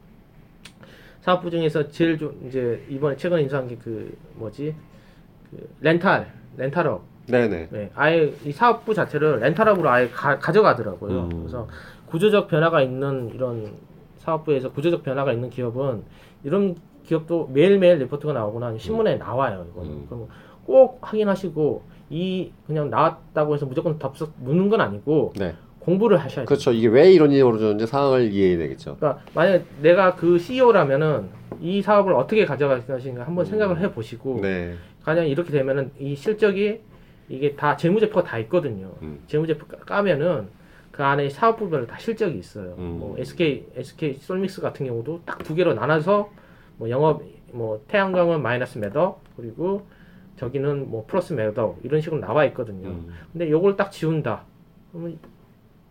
사업부 중에서 제일 좀 이제 이번에 최근에 인수한 게 그 뭐지 그 렌탈 렌탈업 네네. 네, 아예 이 사업부 자체를 렌탈업으로 아예 가, 가져가더라고요. 음. 그래서 구조적 변화가 있는 이런 사업부에서 구조적 변화가 있는 기업은 이런 기업도 매일매일 리포트가 나오거나 신문에 나와요. 이거는. 음. 그럼 꼭 확인하시고 이 그냥 나왔다고 해서 무조건 덥석 무는 건 아니고 네. 공부를 하셔야 돼요. 그렇죠. 이게 왜 이런 일이 벌어졌는지 상황을 이해해야 되겠죠. 그러니까 만약 내가 그 CEO라면은 이 사업을 어떻게 가져갈 것인가 한번 생각을 해 보시고 네. 가령 이렇게 되면은 이 실적이 이게 다 재무제표가 다 있거든요. 음. 재무제표 까- 까면은 그 안에 사업부별로 다 실적이 있어요. 음. 뭐 SK SK 솔믹스 같은 경우도 딱 두 개로 나눠서 뭐 영업 뭐 태양광은 마이너스 매더 그리고 저기는 뭐 플러스 매더 이런 식으로 나와 있거든요. 음. 근데 요걸 딱 지운다. 그러면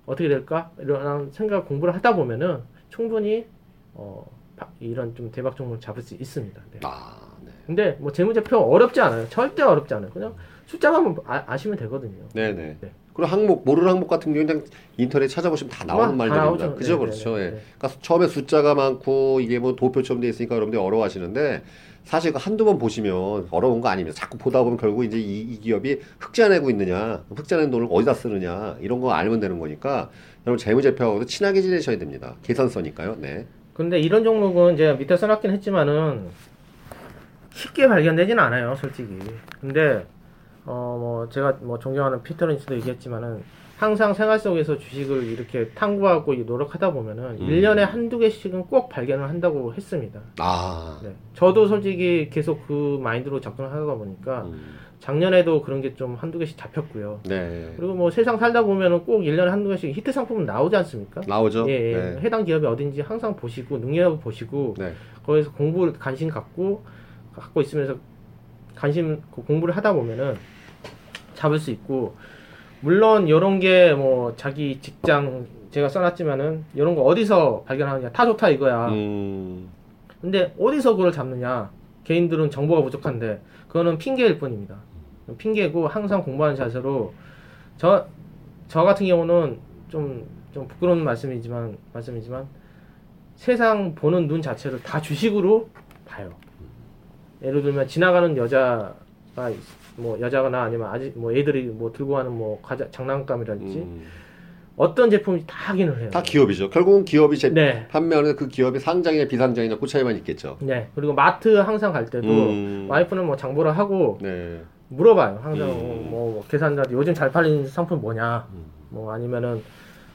어떻게 될까? 이런 생각 공부를 하다 보면은 충분히 어 바- 이런 좀 대박 종목을 잡을 수 있습니다. 네. 아, 네. 근데 뭐 재무제표 어렵지 않아요. 절대 어렵지 않아요. 그냥 숫자만 아, 시면 되거든요. 네네. 네. 그리고 항목 모르는 항목 같은 경우 그냥 인터넷 찾아보시면 다 나오는 다 말들입니다. 그죠, 네, 그렇죠. 네, 예. 네. 그러니까 처음에 숫자가 많고 이게 뭐 도표처럼 돼 있으니까 여러분들이 어려워하시는데 사실 그 한두 번 보시면 어려운 거 아닙니다. 자꾸 보다 보면 결국 이제 이, 이 기업이 흑자 내고 있느냐, 흑자 낸 돈을 어디다 쓰느냐 이런 거 알면 되는 거니까 여러분 재무제표하고도 친하게 지내셔야 됩니다. 계산서니까요. 네. 근데 이런 종목은 제가 밑에 써놨긴 했지만은 쉽게 발견되지는 않아요, 솔직히. 근데 어 뭐 제가 뭐 존경하는 피터 린스도 얘기했지만은 항상 생활 속에서 주식을 이렇게 탐구하고 노력하다 보면은 음. 일 1년에 한두 개씩은 꼭 발견을 한다고 했습니다. 아. 네. 저도 솔직히 계속 그 마인드로 접근을 하다 보니까 음. 작년에도 그런 게 좀 한두 개씩 잡혔고요. 네. 그리고 뭐 세상 살다 보면은 꼭 1년에 한두 개씩 히트 상품은 나오지 않습니까? 나오죠. 예, 예. 네. 해당 기업이 어딘지 항상 보시고 능력을 보시고 네. 거기서 공부를 관심 갖고 갖고 있으면서 관심 그 공부를 하다 보면은 잡을 수 있고 물론 이런 게 뭐 자기 직장 제가 써놨지만은 이런 거 어디서 발견하느냐 다 좋다 이거야. 음. 근데 어디서 그걸 잡느냐? 개인들은 정보가 부족한데 그거는 핑계일 뿐입니다. 핑계고 항상 공부하는 자세로 저 저 같은 경우는 좀좀 부끄러운 말씀이지만 말씀이지만 세상 보는 눈 자체를 다 주식으로 봐요. 예를 들면 지나가는 여자가 있- 뭐 여자거나 아니면 아직 뭐 애들이 뭐 들고 가는 뭐 과자 장난감이랄지 음. 어떤 제품인지 다 확인을 해요. 다 기업이죠. 결국은 기업이 제 네. 판매하는 그 기업이 상장이나 비상장이나 그 차이만 있겠죠. 네. 그리고 마트 항상 갈 때도 음. 와이프는 뭐 장보러 하고 네. 물어봐요. 항상 음. 뭐 계산자들 요즘 잘 팔리는 상품 뭐냐. 음. 뭐 아니면은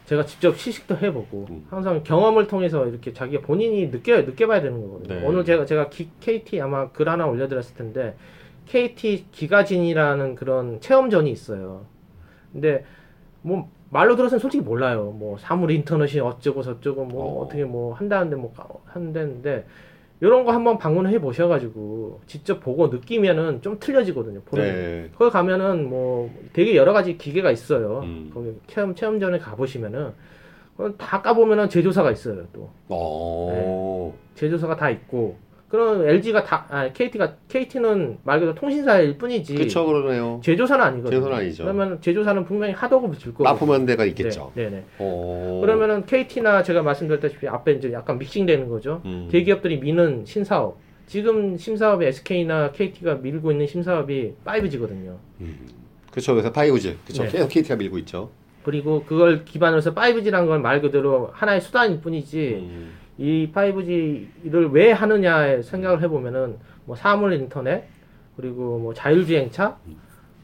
제가 직접 시식도 해보고 음. 항상 경험을 통해서 이렇게 자기가 본인이 느껴 느껴봐야 되는 거거든요. 네. 오늘 제가 제가 기- KT 아마 글 하나 올려드렸을 텐데 KT 기가진이라는 그런 체험전이 있어요. 근데 뭐 말로 들어서는 솔직히 몰라요. 뭐 사물 인터넷이 어쩌고 저쩌고 뭐 어. 어. 떻게뭐 한다는데 뭐 가- 한다는데 이런 거 한번 방문해 보셔가지고 직접 보고 느끼면은 좀 틀려지거든요. 보는 게. 네. 거기 가면은 뭐 되게 여러 가지 기계가 있어요. 음. 거기 체험 체험전에 가 보시면은 그건 다 까보면은 제조사가 있어요. 또 어. 제조사가 다 있고 그럼 LG가 다 아, KT가 KT는 말 그대로 통신사일 뿐이지 그쵸 그러네요. 제조사는 아니거든요. 제조사는 아니죠. 그러면 제조사는 분명히 하도급을 줄 거고. 납품한 데가 있겠죠. 네, 네. 어. 그러면은 KT나 제가 말씀드렸다시피 앞에 이제 약간 믹싱되는 거죠. 음. 대기업들이 미는 신사업. 지금 신사업이 SK나 KT가 밀고 있는 신사업이 5G거든요. 음. 그쵸 그래서 5G 그쵸 네. 계속 KT가 밀고 있죠. 그리고 그걸 기반으로 해서 5G란 건말 그대로 하나의 수단일 뿐이지 음. 이 5G를 왜 하느냐에 생각을 해보면은 뭐 사물 인터넷 그리고 뭐 자율주행차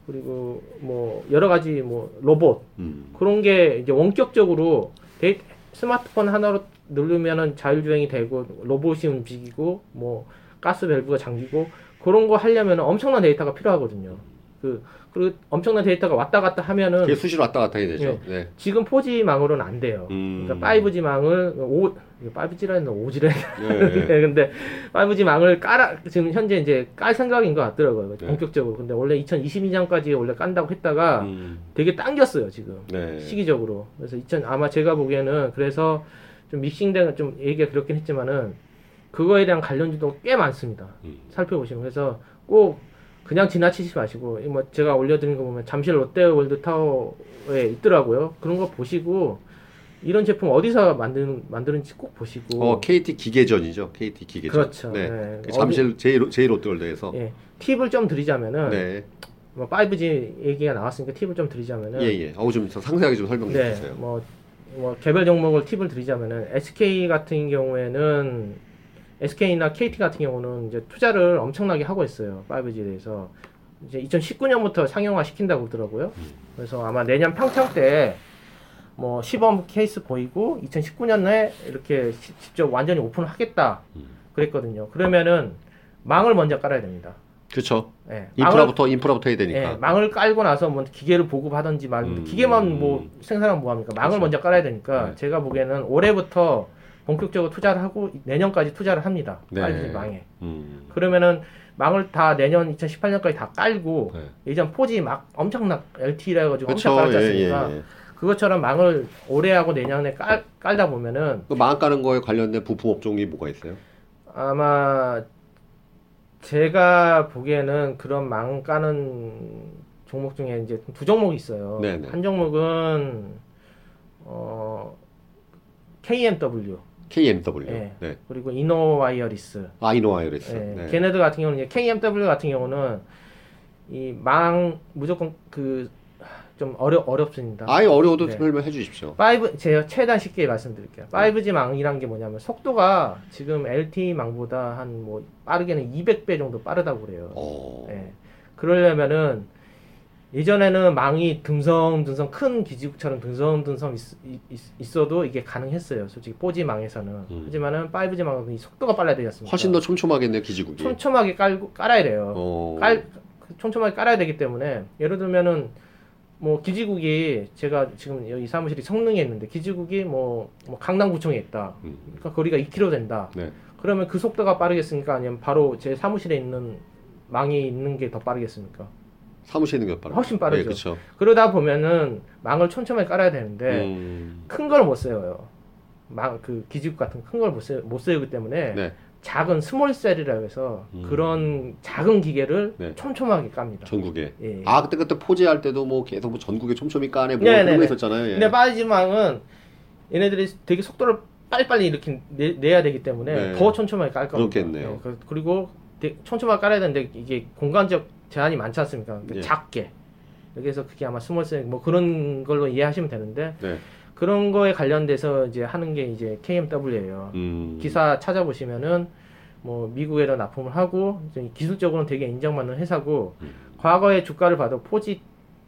그리고 뭐 여러 가지 뭐 로봇 음. 그런 게 이제 원격적으로 데이- 스마트폰 하나로 누르면은 자율주행이 되고 로봇이 움직이고 뭐 가스 밸브가 잠기고 그런 거 하려면 엄청난 데이터가 필요하거든요. 그 그리고 엄청난 데이터가 왔다 갔다 하면은 그게 수시로 왔다 갔다 해야 되죠. 네. 지금 4G망으로는 안 돼요. 음. 그러니까 5G망을 5 5G라는 5G라 네. 네, 근데 5G망을 깔아 지금 현재 이제 깔 생각인 것 같더라고요. 네. 본격적으로. 근데 원래 2022년까지 원래 깐다고 했다가 음. 되게 당겼어요, 지금. 네. 시기적으로. 그래서 2000 아마 제가 보기에는 그래서 좀 믹싱된 좀 얘기가 그렇긴 했지만은 그거에 대한 관련주도 꽤 많습니다. 음. 살펴보시면 그래서 꼭 그냥 지나치지 마시고 이뭐 제가 올려드린 거 보면 잠실 롯데월드 타워에 있더라고요. 그런 거 보시고 이런 제품 어디서 만드는 만드는지 꼭 보시고 어 KT 기계전이죠. KT 기계전. 그렇죠. 네. 네. 그 잠실 제일 제일 롯데월드에서. 예, 팁을 좀 드리자면은 네. 뭐 5G 얘기가 나왔으니까 팁을 좀 드리자면은 예예. 어우 좀 상세하게 좀 설명해 네, 주세요. 뭐, 뭐 개별 종목을 팁을 드리자면은 SK 같은 경우에는 SK나 KT 같은 경우는 이제 투자를 엄청나게 하고 있어요. 5G에 대해서 이제 2019년부터 상용화 시킨다고 그러더라고요. 그래서 아마 내년 평평 때뭐 시범 케이스 보이고 2019년에 이렇게 시- 직접 완전히 오픈을 하겠다 그랬거든요. 그러면은 망을 먼저 깔아야 됩니다. 그렇죠. 예, 망을, 인프라부터 인프라부터 해야 예, 되니까. 망을 깔고 나서 뭐 기계를 보급하든지 말든지 음. 기계만 뭐 생산하면 뭐 합니까? 망을 그렇죠. 먼저 깔아야 되니까 네. 제가 보기에는 올해부터 본격적으로 투자를 하고 내년까지 투자를 합니다. 네. 빨리 망에. 음. 그러면은 망을 다 내년 2018년까지 다 깔고 네. 예전 포지 막 엄청나 LTE라 해가지고 그렇죠. 엄청 깔지 예, 예, 않습니까? 예. 그것처럼 망을 올해 하고 내년에 깔, 깔다 보면은 그망 까는 거에 관련된 부품 업종이 뭐가 있어요? 아마 제가 보기에는 그런 망 까는 종목 중에 이제 두 종목이 있어요. 네네. 한 종목은 어 KMW KMW. 예. 네. 그리고 이노와이어리스. 아 이노와이어리스. 예, 네. 걔네들 같은 경우는 KMW 같은 경우는 이 망 무조건 그 좀 어려 어렵습니다. 아예 어려워도 네. 설명해 주십시오. 5 제가 최대한 쉽게 말씀드릴게요. 5G 망이란 게 뭐냐면 속도가 지금 LTE 망보다 한 뭐 빠르게는 200배 정도 빠르다고 그래요. 어. 예. 그러려면은 예전에는 망이 듬성듬성 큰 기지국처럼 듬성듬성 있, 어도 이게 가능했어요. 솔직히 4G 망에서는. 음. 하지만은 5G 망은 이 속도가 빨라야 되지 않습니까? 훨씬 더 촘촘하겠네요, 기지국이. 촘촘하게 깔고 깔아야 돼요. 어. 깔 촘촘하게 깔아야 되기 때문에 예를 들면은 뭐 기지국이 제가 지금 여기 사무실이 성능에 있는데 기지국이 뭐, 뭐 강남구청에 있다. 음. 그러니까 거리가 2km 된다. 네. 그러면 그 속도가 빠르겠습니까? 아니면 바로 제 사무실에 있는 망이 있는 게 더 빠르겠습니까? 사무실에 있는 게 빠르죠. 훨씬 빠르죠. 네, 그렇죠. 그러다 보면은 망을 촘촘하게 깔아야 되는데 음. 큰 걸 못 세워요. 망 그 기지국 같은 큰 걸 못 세, 못 세우기 때문에 네. 작은 small cell이라고 해서 음. 그런 작은 기계를 네. 촘촘하게 깝니다. 전국에. 예. 아, 그때 그때 4G할 때도 뭐 계속 뭐 전국에 촘촘히 까네 뭐 네, 그런 네, 거 네. 있었잖아요. 예. 근데 5G망은 얘네들이 되게 속도를 빨리빨리 이렇게 내, 야 되기 때문에 네. 더 촘촘하게 깔 겁니다. 그렇겠네요. 네, 그- 그리고 되- 촘촘하게 깔아야 되는데 이게 공간적 제한이 많지 않습니까? 그러니까 예. 작게. 그래서 그게 아마 small cell 뭐 그런 걸로 이해하시면 되는데 네. 그런 거에 관련돼서 이제 하는 게 이제 KMW예요. 음. 기사 찾아보시면은 뭐 미국에다 납품을 하고 기술적으로는 되게 인정받는 회사고 음. 과거에 주가를 봐도 포지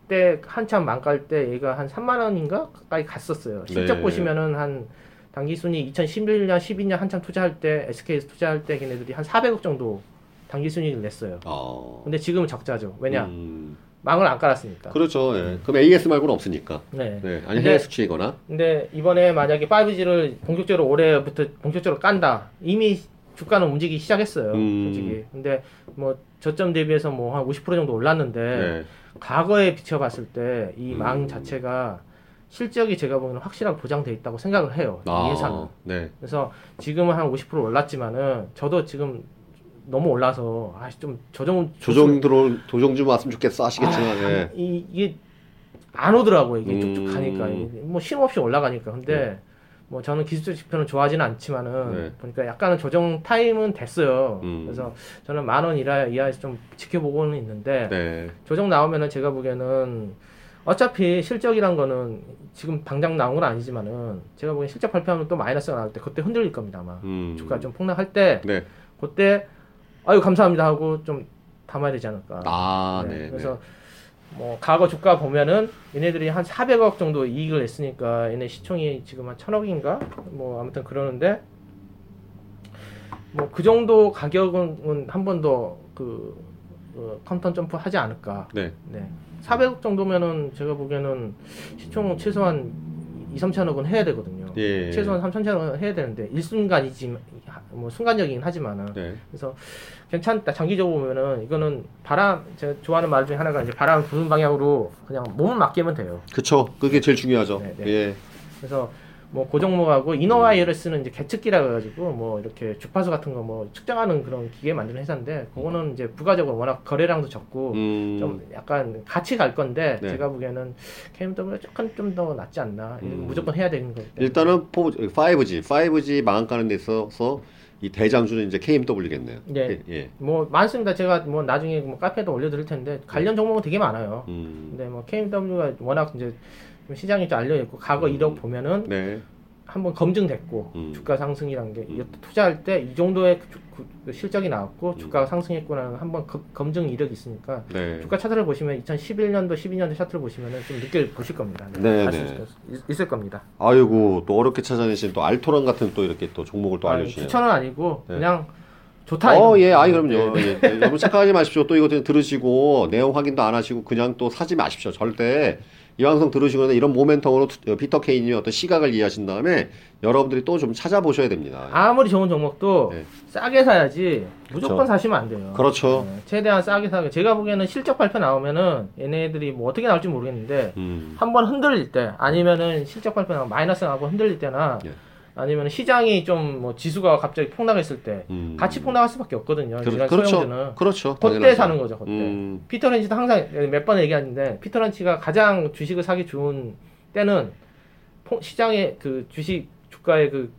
때 한참 망갈 때 얘가 한 3만 원인가 가까이 갔었어요. 실적 네. 보시면은 한 단기 순위 2011년 12년 한참 투자할 때 SK에서 투자할 때 걔네들이 한 400억 정도 단기 순이익을 냈어요. 아. 근데 지금은 적자죠. 왜냐? 음. 망을 안 깔았으니까. 그렇죠. 예. 그럼 AS 말고는 없으니까. 네. 네. 아니 해외 수출이거나. 근데 이번에 만약에 5G를 본격적으로 올해부터 본격적으로 깐다. 이미 주가는 움직이기 시작했어요. 음. 솔직히. 근데 뭐 저점 대비해서 뭐 한 50% 정도 올랐는데 네. 과거에 비춰봤을 때 이망 음. 자체가 실적이 제가 보기에는 확실하게 보장돼 있다고 생각을 해요. 이 회사는. 네. 그래서 지금은 한 50% 올랐지만은 저도 지금 너무 올라서 아좀 조정 조정 들어 조정 좀 왔으면 좋겠어 하시겠지만 아, 예. 이, 이게 안 오더라고요. 이게 음. 쭉쭉 가니까 이게 뭐 쉼 없이 올라가니까. 근데 뭐 저는 기술적 지표는 좋아하지는 않지만은 네. 보니까 약간은 조정 타임은 됐어요. 음. 그래서 저는 만 원 이하 이하에서 좀 지켜보고는 있는데 네. 조정 나오면은 제가 보기에는 어차피 실적이란 거는 지금 당장 나온 건 아니지만은 제가 보기엔 실적 발표하면 또 마이너스가 나올 때 그때 흔들릴 겁니다 아마 음. 주가 좀 폭락할 때 네. 그때 아유 감사합니다 하고 좀 담아야 되지 않을까. 아, 네, 네. 그래서 뭐 과거 주가 보면은 얘네들이 한 400억 정도 이익을 냈으니까 얘네 시총이 지금 한 1000억인가 뭐 아무튼 그러는데 뭐 그 정도 가격은 한 번 더그 어, 컨턴 점프 하지 않을까. 네. 네. 400억 정도면은 제가 보기에는 시총 최소한 2, 3천억은 해야 되거든요. 예. 최소한 3천억은 해야 되는데 일순간이지 뭐 순간적이긴 하지만은 네. 그래서 괜찮다. 장기적으로 보면은 이거는 바람 제가 좋아하는 말 중에 하나가 이제 바람 부는 방향으로 그냥 몸을 맡기면 돼요. 그쵸. 그게 제일 중요하죠. 네, 네. 예. 그래서 뭐 고종목하고 이노와이어스는 이제 계측기라 그래가지고 뭐 이렇게 주파수 같은 거 뭐 측정하는 그런 기계 만드는 회사인데 그거는 이제 부가적으로 워낙 거래량도 적고 음. 좀 약간 같이 갈 건데 네. 제가 보기에는 KMW가 조금 좀 더 낫지 않나 음. 무조건 해야 되는 때문에 일단은 5G, 5G 망한 까는 데 있어서 이 대장주는 이제 KMW겠네요. 네. 예. 예. 뭐 많습니다. 제가 뭐 나중에 뭐 카페도 올려드릴 텐데 관련 종목은 되게 많아요. 음. 근데 뭐 KMW가 워낙 이제 좀 시장이 좀 알려 있고 과거 음. 이력 보면은 네. 한번 검증됐고 음. 주가 상승이라는 게 음. 투자할 때 이 정도의 그 주- 그- 그 실적이 나왔고 음. 주가가 상승했구나는 거 한번 검- 검증 이력이 있으니까 네. 주가 차트를 보시면 2011년도 12년도 차트를 보시면은 좀 늦게 보실 겁니다. 네, 네. 있- 있을 겁니다. 아이고 또 어렵게 찾아내신 또 알토란 같은 또 이렇게 또 종목을 또 아니, 알려주시네요. 추천은 아니고 네. 그냥 좋다. 어. 예, 아이, 그럼요. 네. 예, 예. 여러분 착각하지 마십시오. 또 이거 들으시고, 내용 확인도 안 하시고, 그냥 또 사지 마십시오. 절대. 이 방송 들으시거나 이런 모멘텀으로 투- 어, 피터 케이님이 어떤 시각을 이해하신 다음에 여러분들이 또 좀 찾아보셔야 됩니다. 아무리 좋은 종목도 네. 싸게 사야지 무조건 그렇죠. 사시면 안 돼요. 그렇죠. 네, 최대한 싸게 사게. 제가 보기에는 실적 발표 나오면은 얘네들이 뭐 어떻게 나올지 모르겠는데 음, 한번 흔들릴 때 아니면은 실적 발표 나고 마이너스 나고 흔들릴 때나 예. 아니면 시장이 좀 뭐 지수가 갑자기 폭락했을 때 음. 같이 폭락할 수밖에 없거든요. 그, 그렇죠. 그렇죠. 그때. 사는 거죠. 그때. 음, 피터 린치도 항상 몇 번 얘기하는데 피터 린치가 가장 주식을 사기 좋은 때는 포- 시장의 그 주식 주가의 그,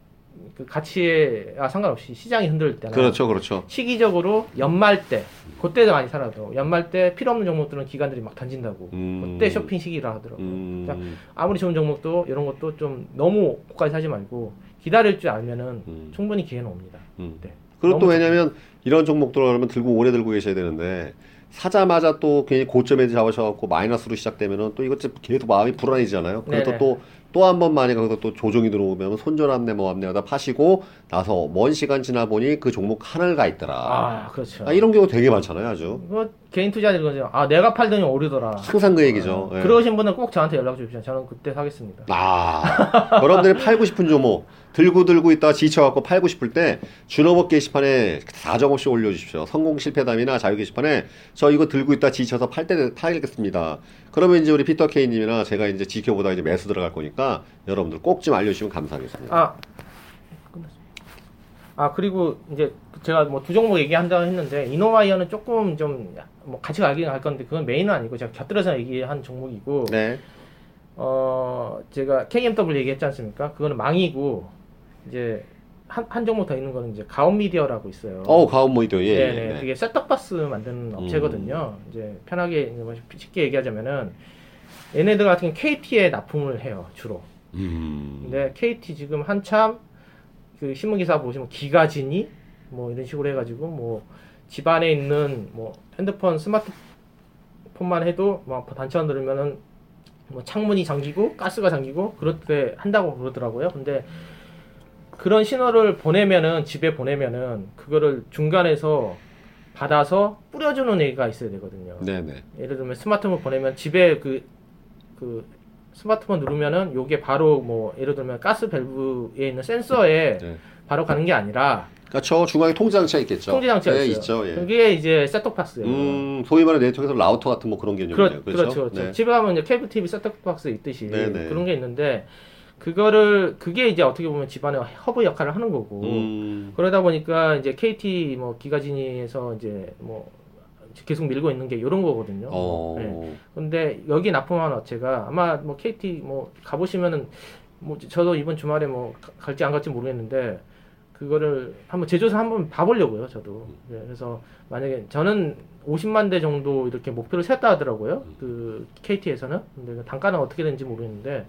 그 가치에 아, 상관없이 시장이 흔들릴 때나 그렇죠, 그렇죠. 시기적으로 연말 때 그때도 많이 사라고 연말 때 필요 없는 종목들은 기관들이 막 던진다고 음. 그때 쇼핑 시기라 하더라고요. 음, 그러니까 아무리 좋은 종목도 이런 것도 좀 너무 고가에 사지 말고 기다릴 줄 알면은 음. 충분히 기회는 옵니다. 음. 네. 그리고 또 왜냐면 이런 종목들을 그러면 들고 오래 들고 계셔야 되는데 사자마자 또 괜히 고점에 잡으셔갖고 마이너스로 시작되면은 또 이것 계속 마음이 불안해지잖아요. 그래서. 또또 한 번 만약에 거기서 또 조정이 들어오면 손절합네 뭐합네 하다 파시고 나서 먼 시간 지나 보니 그 종목 하늘 가 있더라. 아, 그렇죠. 아, 이런 경우 되게 많잖아요, 아주. 이거 개인 투자들 거죠. 아, 내가 팔더니 오르더라. 항상 그 얘기죠. 예. 그러신 분은 꼭 저한테 연락 주십시오. 저는 그때 사겠습니다. 아, 여러분들이 팔고 싶은 종목 들고 들고 있다가 지쳐갖고 팔고 싶을 때 준호법 게시판에 4점없이 올려주십시오. 성공 실패담이나 자유 게시판에 저 이거 들고 있다 지쳐서 팔 때 팔겠습니다. 그러면 이제 우리 피터 케이님이나 제가 이제 지켜보다 이제 매수 들어갈 거니까 여러분들 꼭 좀 알려주시면 감사하겠습니다. 아. 아 그리고 이제 제가 뭐 두 종목 얘기한다고 했는데 이노와이어는 조금 좀 뭐 같이 가긴 갈 건데 그건 메인은 아니고 제가 곁들여서 얘기한 종목이고 네, 어 제가 KMW 얘기했지 않습니까? 그거는 망이고 이제 한, 한 종목 더 있는 거는 이제 가온 미디어라고 있어요. 어 가온 모이도 예, 네네. 예, 네. 그게 셋톱박스 만드는 업체거든요. 이제 편하게 뭐 쉽게 얘기하자면은 얘네들 같은 경우 KT에 납품을 해요 주로. 음, 근데 KT 지금 한참 그 신문 기사 보시면 기가진이 뭐 이런 식으로 해 가지고 뭐 집안에 있는 뭐 핸드폰 스마트폰만 해도 뭐 단체만 누르면은 뭐 창문이 잠기고 가스가 잠기고 그렇게 한다고 그러더라고요. 근데 그런 신호를 보내면은 집에 보내면은 그거를 중간에서 받아서 뿌려주는 애가 있어야 되거든요. 네네. 예를 들면 스마트폰 보내면 집에 그, 그 스마트폰 누르면은 요게 바로 뭐 예를 들면 가스 밸브에 있는 센서에 네. 바로 가는 게 아니라 그러니까 저 중앙에 통제장치가 있겠죠. 통제장치가 네. 있죠. 예. 그게 이제 셋톱박스예요. 음, 소위 말하는 네트워크에서 라우터 같은 뭐 그런 개념이죠. 그렇죠, 그렇죠, 그렇죠. 네. 집에 가면 이제 케이블 TV 셋톱박스 있듯이 네네. 그런 게 있는데 그거를 그게 이제 어떻게 보면 집안의 허브 역할을 하는 거고. 음, 그러다 보니까 이제 KT 뭐 기가지니에서 이제 뭐 계속 밀고 있는 게 이런 거거든요. 어, 네. 근데 여기 납품한 업체가 아마 뭐 KT 뭐 가보시면은 뭐 저도 이번 주말에 뭐 가- 갈지 안 갈지 모르겠는데 그거를 한번 제조사 한번 봐보려고요 저도. 네, 그래서 만약에 저는 50만 대 정도 이렇게 목표를 세웠다 하더라고요. 그 KT에서는. 근데 그 단가는 어떻게 되는지 모르겠는데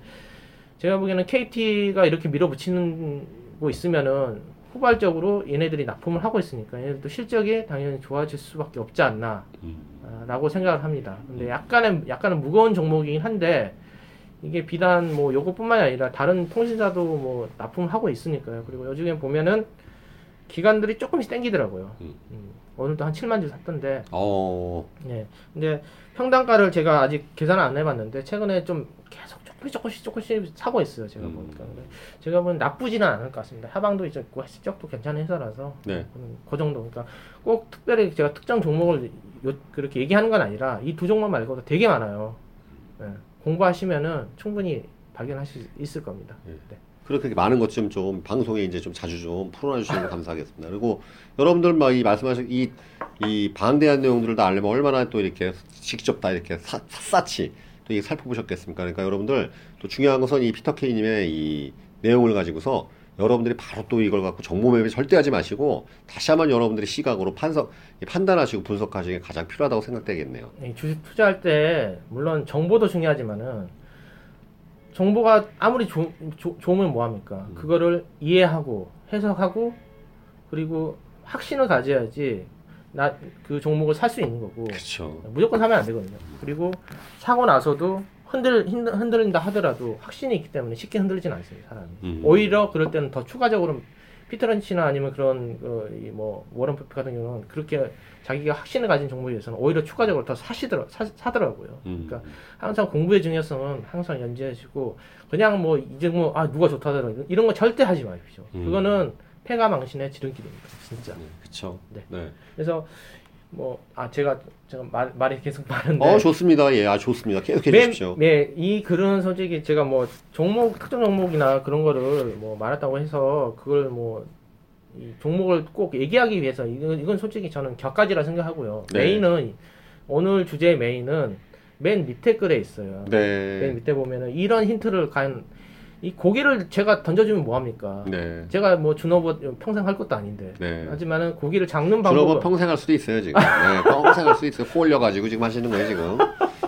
제가 보기에는 KT가 이렇게 밀어붙이고 있으면은 후발적으로 얘네들이 납품을 하고 있으니까 얘네들도 실적이 당연히 좋아질 수밖에 없지 않나 음. 아, 라고 생각을 합니다. 근데 약간은 약간은 무거운 종목이긴 한데 이게 비단 뭐 요것뿐만이 아니라 다른 통신사도 뭐 납품을 하고 있으니까요. 그리고 요즘에 보면은 기관들이 조금씩 땡기더라고요. 음. 음, 오늘도 한 7만 주 샀던데. 어, 네. 근데 평단가를 제가 아직 계산을 안 해봤는데 최근에 좀 계속 조금씩 조금씩 사고 있어요. 제가 음. 보니까. 제가 보면 나쁘지는 않을 것 같습니다. 하방도 있고 실적도 괜찮은 회사라서. 네. 음, 그 정도. 그러니까 꼭 특별히 제가 특정 종목을 요- 그렇게 얘기하는 건 아니라 이 두 종목 말고도 되게 많아요. 예. 공부하시면은 충분히 발견할 수 있을 겁니다. 예. 네. 그렇게 많은 것 좀 좀 방송에 이제 좀 자주 좀 풀어놔 주시면 감사하겠습니다. 그리고 여러분들 막 이 말씀하신 이, 이 방대한 내용들을 다 알려면 얼마나 또 이렇게 직접 다 이렇게 사, 샅샅이 또 이게 살펴보셨겠습니까? 그러니까 여러분들 또 중요한 것은 이 피터 케이님의 이 내용을 가지고서 여러분들이 바로 또 이걸 갖고 정보 매매 절대 하지 마시고 다시 한번 여러분들이 시각으로 판석, 이 판단하시고 분석하시는 게 가장 필요하다고 생각되겠네요. 이 주식 투자할 때 물론 정보도 중요하지만은 정보가 아무리 조, 조, 좋으면 뭐합니까? 음. 그거를 이해하고 해석하고 그리고 확신을 가져야지 나 그 종목을 살 수 있는 거고 그렇죠. 무조건 사면 안 되거든요. 그리고 사고 나서도 흔들 흔들- 흔들린다 하더라도 확신이 있기 때문에 쉽게 흔들리진 않습니다. 사람이. 음. 오히려 그럴 때는 더 추가적으로 피터런치나 아니면 그런 그, 이뭐 워런 버핏 같은 경우는 그렇게 자기가 확신을 가진 종목에 대해서는 오히려 추가적으로 더 사시더라 사, 사더라고요. 음. 그러니까 항상 공부의 중요성은 항상 연지하시고 그냥 뭐이 종목 아 누가 좋다더라 이런- 이런 거 절대 하지 마십시오. 음. 그거는 패가 망신의 지름길입니다. 진짜. 네, 그렇죠. 네. 네. 그래서 뭐 아 제가 제가 말, 말이 계속 많은데 어 좋습니다. 예, 아 좋습니다. 계속해 매- 주십시오. 매- 이 글은 솔직히 제가 뭐 종목 특정 종목이나 그런 거를 뭐 말했다고 해서 그걸 뭐이 종목을 꼭 얘기하기 위해서 이건, 이건 솔직히 저는 격가지라 생각하고요. 네. 메인은 오늘 주제의 메인은 맨 밑에 글에 있어요. 맨 네. 밑에 보면은 이런 힌트를 과연 이 고기를 제가 던져주면 뭐 합니까? 네. 제가 뭐 준호버 평생 할 것도 아닌데. 네. 하지만은 고기를 잡는 그러면 방법은 평생 할 수도 있어요 지금. 네, 평생 할 수도 있어요. 코 올려가지고 지금 하시는 거예요 지금.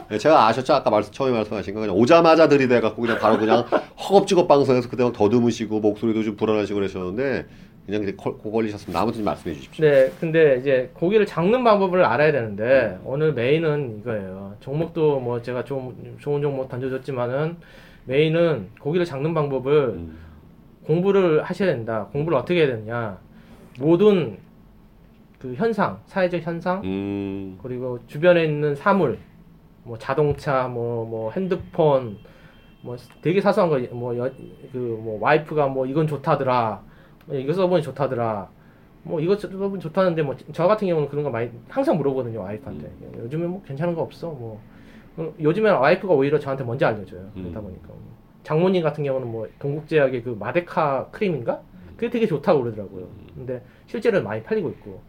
네, 제가 아셨죠? 아까 말씀 처음에 말씀하신 거 그냥 오자마자 들이대갖고 그냥 바로 그냥 허겁지겁 방송에서 그때 막 더듬으시고 목소리도 좀 불안하시고 그러셨는데 그냥 이렇게 코- 코 걸리셨으면 아무튼 말씀해 주십시오. 네, 근데 이제 고기를 잡는 방법을 알아야 되는데 오늘 메인은 이거예요. 종목도 뭐 제가 좋은, 좋은 종목 던져줬지만은 메인은 고기를 잡는 방법을 음, 공부를 하셔야 된다. 공부를 어떻게 해야 되느냐? 모든 그 현상, 사회적 현상 음, 그리고 주변에 있는 사물, 뭐 자동차, 뭐 뭐 핸드폰, 뭐 되게 사소한 거, 뭐그 뭐 와이프가 뭐 이건 좋다더라, 뭐 이거 써보니 좋다더라, 뭐 이거 써보니 좋다는데 뭐 저 같은 경우는 그런 거 많이 항상 물어보거든요 와이프한테. 요즘에 뭐 괜찮은 거 없어, 뭐 어, 요즘에는 와이프가 오히려 저한테 먼저 알려줘요. 그러다 음. 보니까 장모님 같은 경우는 뭐 동국제약의 그 마데카 크림인가? 그게 되게 좋다고 그러더라고요. 근데 실제로 많이 팔리고 있고.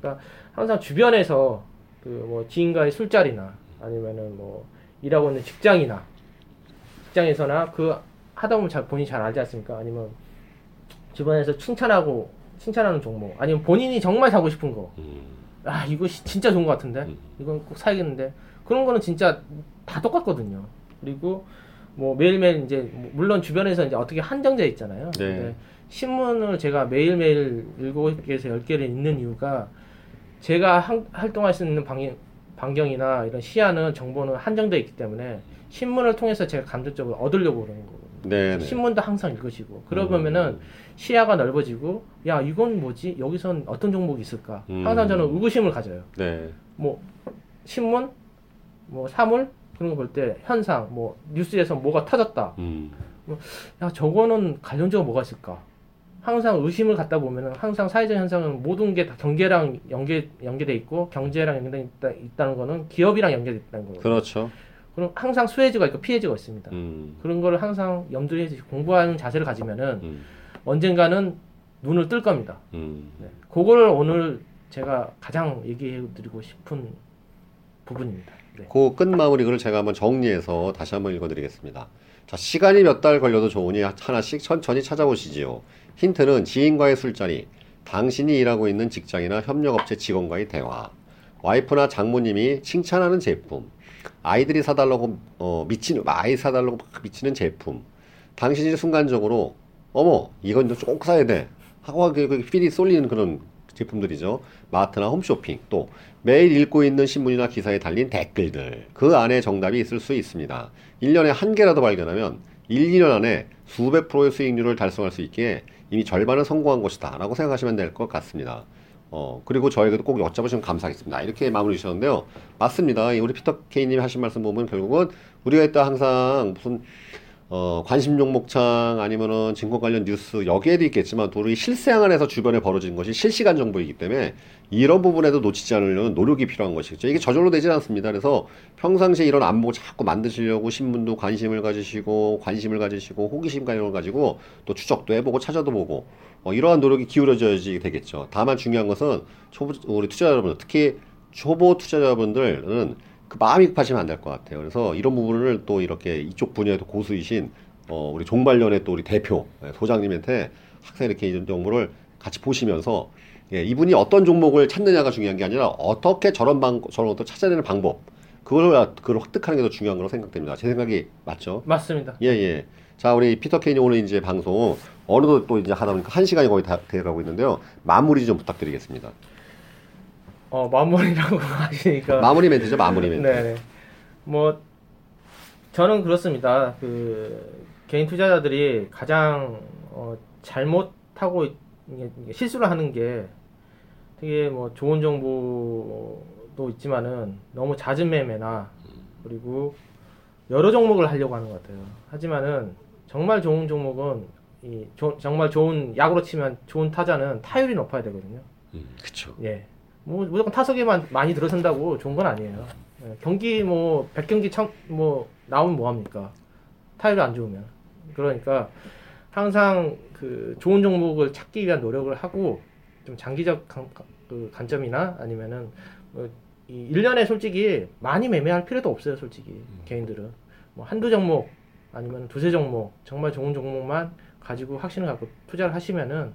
그러니까 항상 주변에서 그 뭐 지인과의 술자리나 아니면은 뭐 일하고 있는 직장이나 직장에서나 그 하다 보면 잘 본인이 잘 알지 않습니까? 아니면 주변에서 칭찬하고 칭찬하는 종목 아니면 본인이 정말 사고 싶은 거. 음, 아 이거 시- 진짜 좋은 것 같은데 음. 이건 꼭 사야겠는데 그런 거는 진짜 다 똑같거든요. 그리고 뭐 매일매일 이제 뭐 물론 주변에서 이제 어떻게 한정돼 있잖아요. 네. 신문을 제가 매일매일 일곱 개에서 열 개를 읽는 이유가 제가 한- 활동할 수 있는 방향, 반경이나 이런 시야는 정보는 한정돼 있기 때문에 신문을 통해서 제가 감정적으로 얻으려고 그러는 거거든요. 네, 네. 신문도 항상 읽으시고 그러면은 시야가 넓어지고 야 이건 뭐지 여기선 어떤 종목이 있을까 음. 항상 저는 의구심을 가져요. 네, 뭐 신문, 뭐 사물 그런 거 볼 때 현상, 뭐 뉴스에서 뭐가 터졌다. 음, 야 저거는 관련적으로 뭐가 있을까? 항상 의심을 갖다 보면은 항상 사회적 현상은 모든 게 다 경제랑 연계 연계돼 있고 경제랑 연계돼 있다, 있다는 거는 기업이랑 연계돼 있다는 거거든요. 그렇죠. 그럼 항상 수혜지가 있고 피해지가 있습니다. 음, 그런 거를 항상 염두에 해서 공부하는 자세를 가지면은 음, 언젠가는 눈을 뜰 겁니다. 음. 네. 그거를 오늘 제가 가장 얘기해 드리고 싶은 부분입니다. 네. 그 끝 마무리 글을 제가 한번 정리해서 다시 한번 읽어드리겠습니다. 자, 시간이 몇 달 걸려도 좋으니 하나씩 천천히 찾아보시지요. 힌트는 지인과의 술자리, 당신이 일하고 있는 직장이나 협력업체 직원과의 대화, 와이프나 장모님이 칭찬하는 제품, 아이들이 사달라고 어, 미치는 아이 사달라고 막 미치는 제품, 당신이 순간적으로 어머 이건 꼭 사야 돼 하고 그, 그 필이 쏠리는 그런 제품들이죠. 마트나 홈쇼핑 또 매일 읽고 있는 신문이나 기사에 달린 댓글들 그 안에 정답이 있을 수 있습니다. 1년에 한 개라도 발견하면 1, 2년 안에 수백 프로의 수익률을 달성할 수 있기에 이미 절반은 성공한 것이다 라고 생각하시면 될 것 같습니다. 어, 그리고 저에게도 꼭 여쭤보시면 감사하겠습니다. 이렇게 마무리 주셨는데요. 맞습니다. 이 우리 피터 케이님이 하신 말씀 보면 결국은 우리가 이따 항상 무슨 어, 관심 종목창 아니면은 증권 관련 뉴스 여기에도 있겠지만 또 우리 실생 활에서 주변에 벌어진 것이 실시간 정보이기 때문에 이런 부분에도 놓치지 않으려는 노력이 필요한 것이죠. 이게 저절로 되지 않습니다. 그래서 평상시에 이런 안보 자꾸 만드시려고 신문도 관심을 가지시고 관심을 가지시고 호기심 가지고 가지고 또 추적도 해보고 찾아도 보고 어, 이러한 노력이 기울어져야지 되겠죠. 다만 중요한 것은 초보 우리 투자자 여러분 특히 초보 투자자분들은 그 마음이 급하시면 안 될 것 같아요. 그래서 이런 부분을 또 이렇게 이쪽 분야에도 고수이신 어, 우리 종말년의 또 우리 대표 예, 소장님한테 항상 이렇게 이런 정보를 같이 보시면서 예, 이분이 어떤 종목을 찾느냐가 중요한 게 아니라 어떻게 저런 방 저런 것도 찾아내는 방법 그걸 그걸 획득하는 게 더 중요한 거라고 생각됩니다. 제 생각이 맞죠? 맞습니다. 예, 예. 자, 우리 피터 케인이 오늘 이제 방송 어느덧 또 이제 하다 보니까 한 시간이 거의 다 돼가고 있는데요. 마무리 좀 부탁드리겠습니다. 어, 마무리라고 하시니까 마무리 멘트죠, 마무리 멘트. 네. 뭐 저는 그렇습니다. 그 개인 투자자들이 가장 어, 잘못하고 실수를 하는 게 되게 뭐 좋은 정보도 있지만은 너무 잦은 매매나 그리고 여러 종목을 하려고 하는 것 같아요. 하지만은 정말 좋은 종목은 이 조- 정말 좋은 야구로 치면 좋은 타자는 타율이 높아야 되거든요. 음, 그쵸. 예. 뭐 무조건 타석에만 많이 들어선다고 좋은 건 아니에요. 예, 경기 뭐 100경기 참 뭐 나오면 뭐 합니까? 타율이 안 좋으면. 그러니까 항상 그 좋은 종목을 찾기 위한 노력을 하고 좀 장기적 관, 그 관점이나 아니면은 뭐 이 1년에 솔직히 많이 매매할 필요도 없어요, 솔직히. 개인들은. 뭐 한두 종목 아니면 두세 종목 정말 좋은 종목만 가지고 확신을 갖고 투자를 하시면은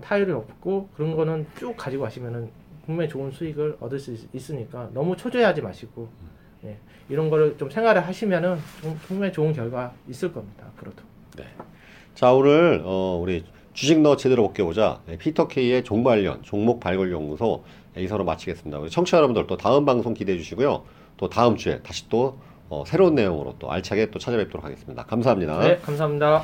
타율이 높고 그런 거는 쭉 가지고 가시면은 분명히 좋은 수익을 얻을 수 있, 있으니까 너무 초조해하지 마시고 예, 이런 거를 좀 생활을 하시면은 좀 분명히 좋은 결과 있을 겁니다 앞으로도 자, 오늘, 어, 우리 주식 너 제대로 벗겨보자. 네, 피터 K의 종말년, 종목 발굴 연구소 여기서로 마치겠습니다. 우리 청취자 여러분들 또 다음 방송 기대해 주시고요. 또 다음 주에 다시 또 어, 새로운 내용으로 또 알차게 또 찾아뵙도록 하겠습니다. 감사합니다. 네 감사합니다.